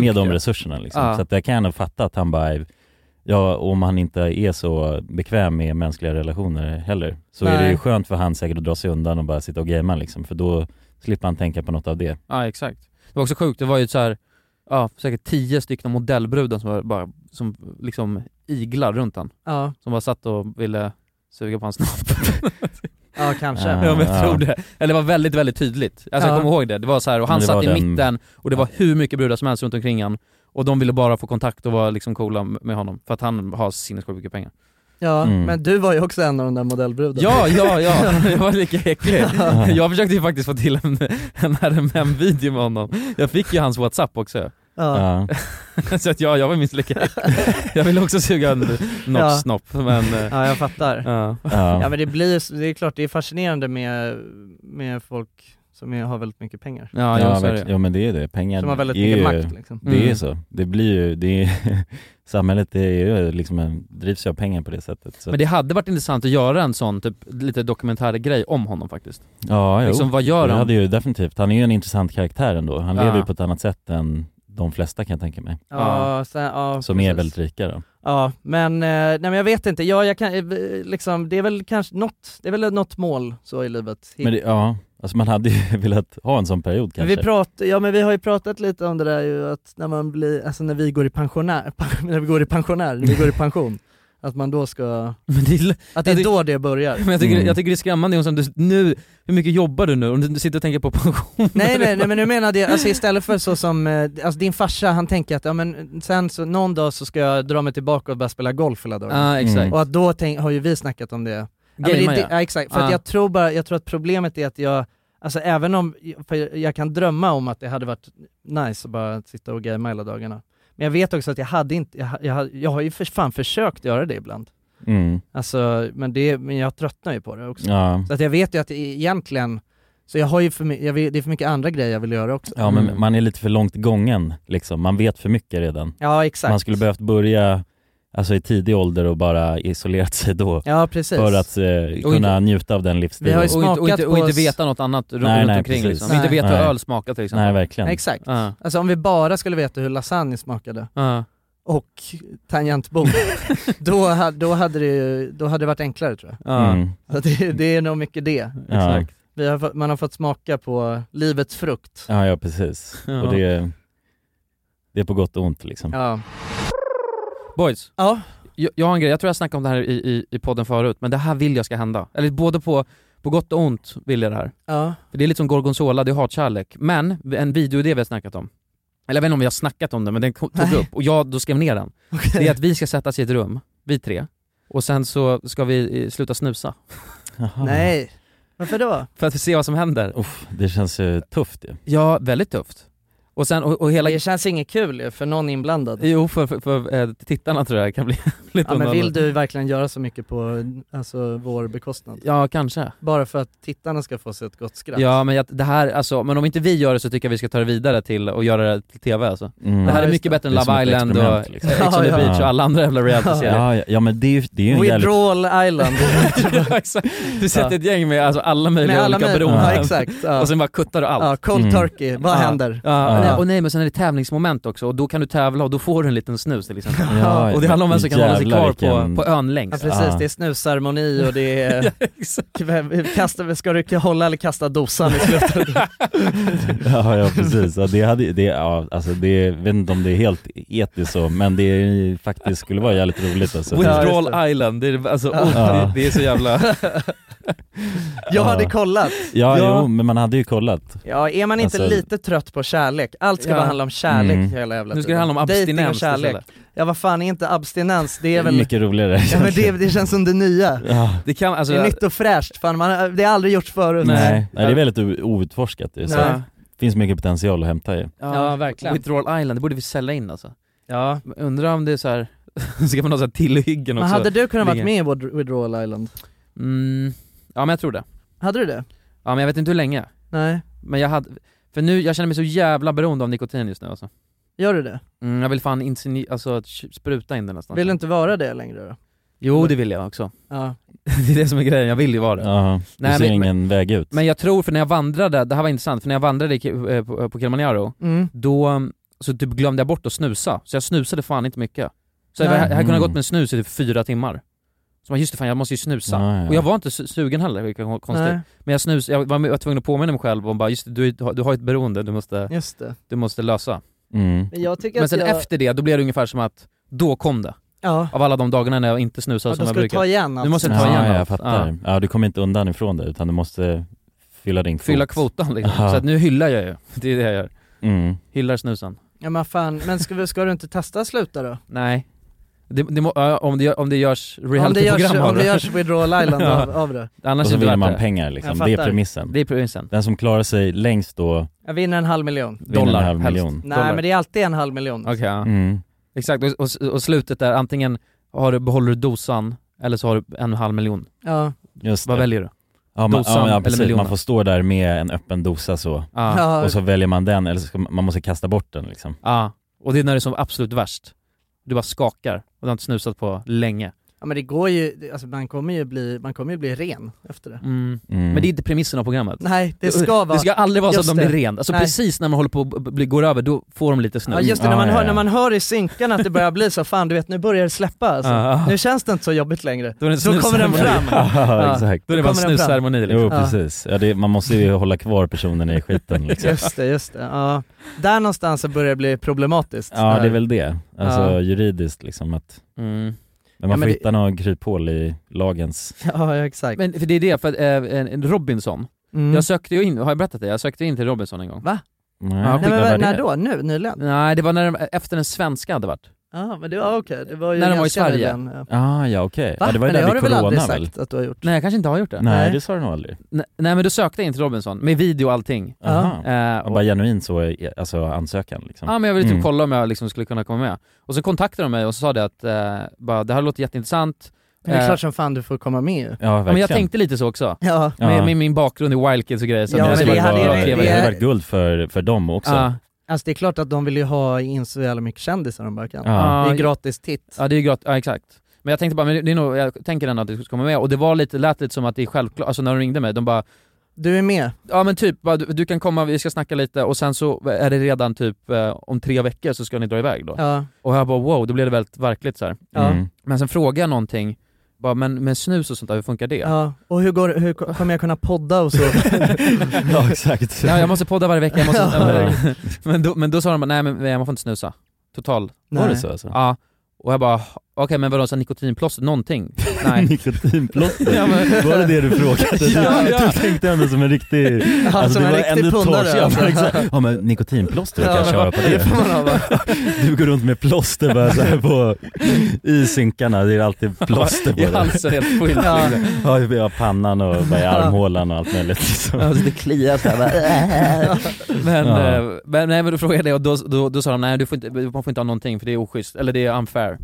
med de resurserna liksom. Ja. Så att jag kan nog fatta att han bara, är- ja om han inte är så bekväm med mänskliga relationer heller, så är det Nej. ju skönt för han säkert att dra sig undan och bara sitta och gamea liksom, för då slipper han tänka på något av det. Ja exakt. Det var också sjukt, det var ju så här, ja säkert 10 stycken modellbrudar som var bara, som liksom iglar runt han. Ja, Som bara satt och ville suga på hans snopp. ja kanske. Ja. Ja men jag Ja. tror det. Eller det var väldigt, väldigt tydligt. Alltså Ja. jag kommer ihåg det. Det var så här, och han satt i den- mitten och det var hur mycket brudar som helst runt omkring han. Och de ville bara få kontakt och vara liksom coola med honom, för att han har sinnessjukt mycket pengar. Ja, Mm. men du var ju också en av de där modellbrudarna. Ja, ja, ja! Jag var lika äcklig. Jag försökte ju faktiskt få till en, en RMM-video med honom. Jag fick ju hans WhatsApp också. Ja. Ja. Så att ja, jag var minst lika äcklig. Jag ville också suga en Ja. snopp men... eh, ja, jag fattar. Ja. Ja Ja. men det blir, det är klart det är fascinerande med, med folk som är, har väldigt mycket pengar. Ja, Ja, ja, så är verkligen. det. ja men det är det, pengar Som har väldigt är mycket ju, makt liksom. Det är Mm. så, det blir ju, det är, samhället det är ju liksom en, drivs ju av pengar på det sättet så. Men det hade varit intressant att göra en sån typ lite dokumentär grej om honom faktiskt. Ja, jo. Liksom, vad gör det han? hade ju definitivt, han är ju en intressant karaktär ändå, han Ja. lever ju på ett annat sätt än de flesta kan jag tänka mig, Ja, sen, ja som är precis. väldigt rika då. Ja, men, eh, nej men jag vet inte, ja, jag kan, eh, liksom, det är väl kanske något, det är väl något mål så i livet. Men det, ja, Alltså man hade ju velat ha en sån period kanske. vi, prat, ja, men vi har ju pratat lite om det där ju, att när man blir, alltså när vi går i pensionär, när vi går i pensionär, när vi går i pension, att man då ska, Men det att det är då det börjar. men jag, tycker, Mm. jag tycker det är skrämmande Jonsson, du, nu, hur mycket jobbar du nu? Om du sitter och tänker på pension Nej nej nej men nu menar jag, alltså istället för så som, eh, alltså din farsa han tänker att ja men sen så, någon dag så ska jag dra mig tillbaka och börja spela golf hela dagen. Ja exakt. Mm. Och att då tänk, har ju vi snackat om det. Ja, men det, det ja. ja exakt, för Ja. att jag tror bara, jag tror att problemet är att jag, alltså även om, för jag kan drömma om att det hade varit nice att bara sitta och gamea hela dagarna. Men jag vet också att jag hade inte, jag, jag, jag har ju för fan försökt göra det ibland. Mm. Alltså, men, det, men jag tröttnar ju på det också. Ja. Så att jag vet ju att det egentligen, så jag har ju för, jag vet, det är för mycket andra grejer jag vill göra också. ja men Mm. man är lite för långt gången liksom, man vet för mycket redan. Ja exakt. Man skulle behövt börja alltså i tidig ålder och bara isolerat sig då. Ja precis. För att eh, kunna njuta av den livsstilen. Vi har ju och, inte, och, inte, och inte veta något annat runt, Nej, runt nej, omkring precis. liksom. Inte Nej. veta hur öl smakar till exempel Nej verkligen. Exakt. Ja. Alltså om vi bara skulle veta hur lasagne smakade, Ja. och tangentbord, då, ha- då, hade det, då hade det varit enklare tror jag. Ja. Mm. Det, det är nog mycket det. Ja. Exakt. Vi har, man har fått smaka på livets frukt. ja, ja precis. Ja. Och det, det är på gott och ont liksom. Ja. Boys, Ja. jag, jag har en grej, jag tror jag snackade om det här i, i, i podden förut, men det här vill jag ska hända. Eller både på, på gott och ont vill jag det här. Ja. För det är lite som gorgonzola, det är hatkärlek. Men, en videoidé vi har snackat om. Eller jag vet inte om vi har snackat om det, men den tog Nej. upp och jag då skrev ner den. Det är att vi ska sättas i ett rum, vi tre, och sen så ska vi eh, sluta snusa. Jaha. Nej, varför då? För att se vad som händer. Uff, det känns ju tufft ju. Ja, väldigt tufft. Och sen, och, och hela... Det känns inget kul för någon inblandad. Jo, för, för, för eh, tittarna tror jag det kan bli lite Ja men vill du verkligen göra så mycket på alltså, vår bekostnad? Ja, kanske. Bara för att tittarna ska få sig ett gott skratt? Ja men jag, det här, alltså, men om inte vi gör det så tycker jag vi ska ta det vidare till och göra det till TV alltså. Mm. Det här Ja, är mycket det. bättre än Love Island och liksom. Ex on the ja. beach och alla andra jävla reality-serier. Ja, ja, ja men det är ju, det är ju en jävligt... Withdrawal Island. ja, exakt. Du sätter ett gäng med alltså, alla möjliga Med alla olika beroenden. ja, exakt, ja. Och sen bara kuttar du allt. Ja, cold Mm. turkey, vad Ja. händer? Ja, Ja. nej, och nej men sen är det tävlingsmoment också och då kan du tävla och då får du en liten snus till exempel. Ja, och det handlar om vem som kan hålla sig kvar vilken- på, på ön Ja längst. precis, Ja. det är snusceremoni och det är... kasta, ska du hålla eller kasta dosan i slutet? Ja, ja precis, ja, det hade, det, ja, alltså det, jag vet inte om det är helt etiskt så, men det är faktiskt skulle vara jävligt roligt alltså. Withdrawal Ja, Island, det är, alltså, Ja. oh, det, det är så jävla... Jag Ja. hade kollat. Ja, Ja. jo, men man hade ju kollat. Ja, är man inte Alltså- lite trött på kärlek? Allt ska Ja. bara handla om kärlek Mm. hela jävla Nu ska det tiden. handla om abstinens och kärlek. Ja vad fan är inte abstinens? Det är väl... Mycket roligare. Ja men det, det känns som det nya. Ja. Det kan, alltså, det är nytt och fräscht, fan man, det har aldrig gjorts förut. Nej, nej, det är väldigt outforskat det, så det finns mycket potential att hämta i. Ja, verkligen. Withdrawal Island, det borde vi sälja in alltså. Ja. Undrar om det är så här. ska man ha så här tillhyggen Men också? hade du kunnat varit med i Withdrawal Island? Mm, ja men jag tror det. Hade du det? Ja men jag vet inte hur länge. Nej. Men jag hade, för nu, jag känner mig så jävla beroende av nikotin just nu alltså. Gör du det? Mm, jag vill fan insini- alltså spruta in det nästan. Vill du inte vara det längre då? Jo det vill jag också. Ja. det är det som är grejen, jag vill ju vara det. Ja, du Nej, ser men- ingen väg ut. Men jag tror, för när jag vandrade, det här var intressant, för när jag vandrade i, Ki- eh, på, på Kilimanjaro, Mm. då så typ glömde jag bort att snusa, så jag snusade fan inte mycket. Så jag, Nej. jag hade kunnat Mm. gått med snus i typ fyra timmar. Så man, just det, fan jag måste ju snusa. Ja, ja. Och jag var inte su- sugen heller, vilket var konstigt. Nej, Men jag snus, jag var, jag var tvungen att påminna mig själv om bara, just det, du, du har ett beroende du måste, just det. du måste lösa. Mm. Men jag tycker Men att sen jag... efter det, då blev det ungefär som att, då kom det. Ja, Av alla de dagarna när jag inte snusade ja som jag du brukar. ta igen Nu måste jag allt. ta igen Ja, jag allt. fattar. Ja. du kommer inte undan ifrån det, utan du måste fylla din kvot. Fylla kvotan liksom. Så att nu hyllar jag ju, det är det jag gör. Mm. Hyllar snusen. Ja men fan, men ska, vi, ska du inte testa sluta då? Nej. Det, det må, ja, om, det, om det görs det realityprogram av om det görs Withdrawal Island av, av det. Annars Och så det vinner man det. pengar liksom, det är premissen. Det är premissen. Den som klarar sig längst då Jag vinner en halv miljon. vinner Dollar, en halv helst. miljon. Nej Dollar. men det är alltid en halv miljon. Okej, ja. Mm. exakt. Och, och, och slutet där, antingen har du, behåller du dosan, eller så har du en halv miljon. Ja. Just Vad det. väljer du? Ja, man, Dosan ja, eller precis, miljonen? man får stå där med en öppen dosa så. Ja. och så väljer man den, eller så ska, man man måste kasta bort den liksom. ja. Och det är när det är som absolut värst. Du bara skakar, och du har inte snusat på länge. Ja men det går ju, alltså man kommer ju bli, man kommer ju bli ren efter det. Mm. Mm. Men det är inte premissen av programmet. Nej, det ska vara... Det ska aldrig vara så att de blir det. ren. Alltså Nej. precis när man håller på att bli, går över, då får de lite snus. Ja just det, när man, hör, när man hör i synkarna att det börjar bli så, fan du vet nu börjar det släppa alltså. Ja. Nu känns det inte så jobbigt längre. Då så kommer den fram. Ja, exakt. Då är det bara snusceremoni liksom. Jo Ja. precis, ja, det, man måste ju hålla kvar personen i skiten liksom. Just det, just det. Ja. Där någonstans så börjar det bli problematiskt. Ja det är väl det, alltså Ja. juridiskt liksom att Mm. Men man Ja, får men det- hitta någon kryphål i lagens... Ja exakt. Men för det är det, för att, eh, Robinson, Mm. jag sökte ju in, har jag berättat det? Jag sökte in till Robinson en gång. Va? Nej, Ja, Nej, men, när det? då? Nu? Nyligen? Nej det var när, efter den svenska hade varit. Ja men det var okej, det var ju När de var i ganska Sverige. nyligen, ja. Ah, ja okej, Va? ja, det var ju men det där har vid du väl aldrig väl? sagt att du har gjort? Nej jag kanske inte har gjort det. Nej, Nej. det sa du nog aldrig. Nej, nej men då sökte in till Robinson, med video och allting. Aha. Eh, Och och, bara genuint så, eh, alltså ansökan liksom. ja men jag ville typ Mm. kolla om jag liksom skulle kunna komma med. Och så kontaktade de mig och så sa det att, eh, bara, det här låter jätteintressant. Men det är Eh, klart som fan du får komma med ju. Ja verkligen. men jag tänkte lite så också. Ja. Ja. Med, med min bakgrund i Wild Kids och grejer. Så Ja, men det, det hade varit, det- det hade varit guld för, för dem också. Ja, Alltså det är klart att de vill ju ha in så jävla mycket kändisar de bara kan. Ja. Det är gratis titt. ja det är ju gratis, ja exakt. Men jag tänkte bara, men det är nog, jag tänker ändå att det ska komma med. Och det var lite, lät lite som att det är självklart, alltså när de ringde mig, de bara Du är med? Ja men typ, bara, du, du kan komma, vi ska snacka lite och sen så är det redan typ eh, om tre veckor så ska ni dra iväg då. Ja. Och jag bara wow, då blev det väldigt verkligt så här. Ja. Mm. Men sen frågade jag någonting, bara, men med snus och sånt där, hur funkar det? Ja, och hur, går, hur ko- kommer jag kunna podda och så? ja exakt. Ja, jag måste podda varje vecka, jag måste, Ja. men, då, men då sa de bara, nej men man får inte snusa. Total. Var det så alltså? Ja. Och jag bara, okej men vadå, så nikotinplåster, någonting? Nej. Nikotinplåster? Ja, men- Var det det du frågade? Ja, du, ja. du tänkte ändå som en riktig... Ja, som det en var ändå torrt. Ja, alltså. men ja men nikotinplåster, kan Ja, jag men köra på det? Du går runt med plåster bara så här på, i synkarna, det är alltid plåster på I det. halsen helt fullt. Ja. Ja, i ja, pannan och bara i armhålan och allt möjligt liksom. Alltså det kliar såhär Men, Ja. eh, men, nej, men då frågade jag det och då, då, då sa de nej du får inte, man får inte ha någonting för det är oschysst, eller det är unfair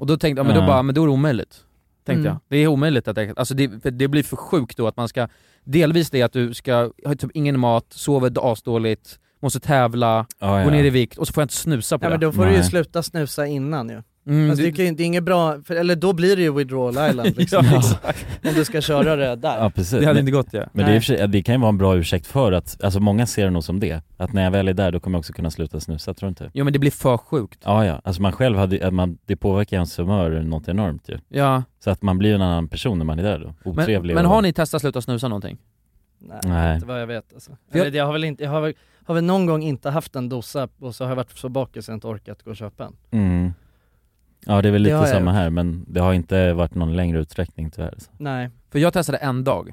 Och då tänkte jag, men då bara, men då är det omöjligt Tänkte Mm. jag, det är omöjligt att jag, alltså det, det blir för sjukt då att man ska Delvis det att du ska ha typ ingen mat, sover asdåligt, måste tävla, Ja, gå ja. ner i vikt och så får jag inte snusa på Ja det men då får du ju Nej. sluta snusa innan ju. Mm, Alltså, det, ju- det är inget bra, för, eller då blir det ju withdrawal island liksom. ja, exakt. Om du ska köra det där. Ja precis. Det hade Men- inte gått ja. Men det, sig, det kan ju vara en bra ursäkt för att, alltså många ser det nog som det, att när jag väl är där då kommer jag också kunna sluta snusa, tror du inte? Jo men det blir för sjukt Ja ja, alltså man själv hade, att man, det påverkar ens humör något enormt ju. Ja, Så att man blir en annan person när man är där då, men, otrevlig men och... har ni testat sluta snusa någonting? Nej, Nej. inte vad jag vet alltså. jag- Eller, jag har väl inte, jag har väl, har väl någon gång inte haft en dosa och så har jag varit så bakis så jag inte orkat gå och köpa en. Mm. Ja det är väl Det har lite jag samma gjort. här men det har inte varit någon längre utsträckning tyvärr så. Nej. För jag testade en dag,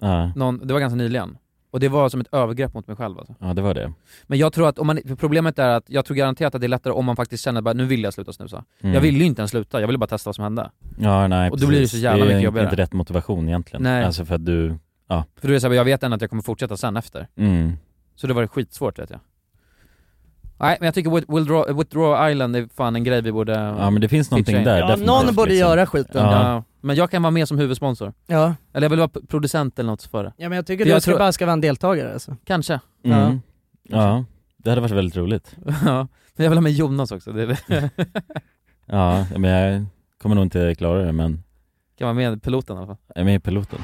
Ja, någon, det var ganska nyligen Och det var som ett övergrepp mot mig själv alltså. ja det var det. Men jag tror att, om man, för problemet är att jag tror garanterat att det är lättare om man faktiskt känner bara nu vill jag sluta snusa. Mm. Jag ville ju inte ens sluta, jag ville bara testa vad som hände. Ja nej Och då blir det precis. så jävla är mycket jobbigare. inte rätt motivation egentligen. Nej. Alltså för att du, För då är det så här, jag vet ändå att jag kommer fortsätta sen efter. mm. Så det var skitsvårt vet jag. Nej men jag tycker With- Withdraw, Withdraw Island är fan en grej vi borde Ja men det finns någonting in. där Ja, definitivt, någon borde liksom. göra skiten. Ja. Ja. Men jag kan vara med som huvudsponsor. Ja. Eller jag vill vara producent eller något för det. Ja men jag tycker För jag du ska tror- bara ska vara en deltagare alltså. Kanske. Mm. Ja. det hade varit väldigt roligt. ja. Men jag vill ha med Jonas också, det är- Ja, men jag kommer nog inte klara det men kan vara med piloten i alla fall. jag är med i piloten.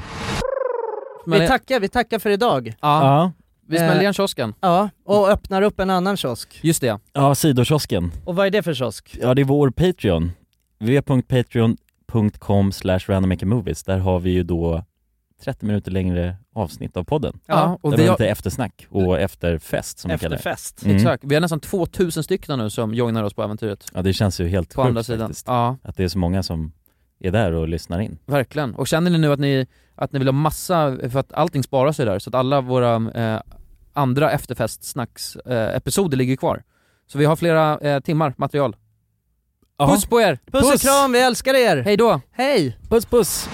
Men vi tackar, vi tackar för idag. Ja, Ja, vi smäller Eh, igen kiosken. Ja, och öppnar upp en annan kiosk. Just det. ja sidokiosken. Och vad är det för kiosk? Ja det är vår Patreon. www.patreon.com slash randommakermovies. Där har vi ju då 30 minuter längre avsnitt av podden. Ja, och Där vi har lite eftersnack och efterfest som vi kallar det. Efterfest. Mm. exakt, vi har nästan 2000 stycken nu som joinar oss på äventyret. Ja det känns ju helt På sjukt andra sidan. faktiskt. Ja, Att det är så många som är där och lyssnar in. verkligen. Och känner ni nu att ni, att ni vill ha massa, för att allting sparas ju där, så att alla våra eh, andra efterfestsnacks eh, ligger kvar. Så vi har flera eh, timmar material. Puss på er! Puss och kram, vi älskar er! Hej då! Hej! Puss puss!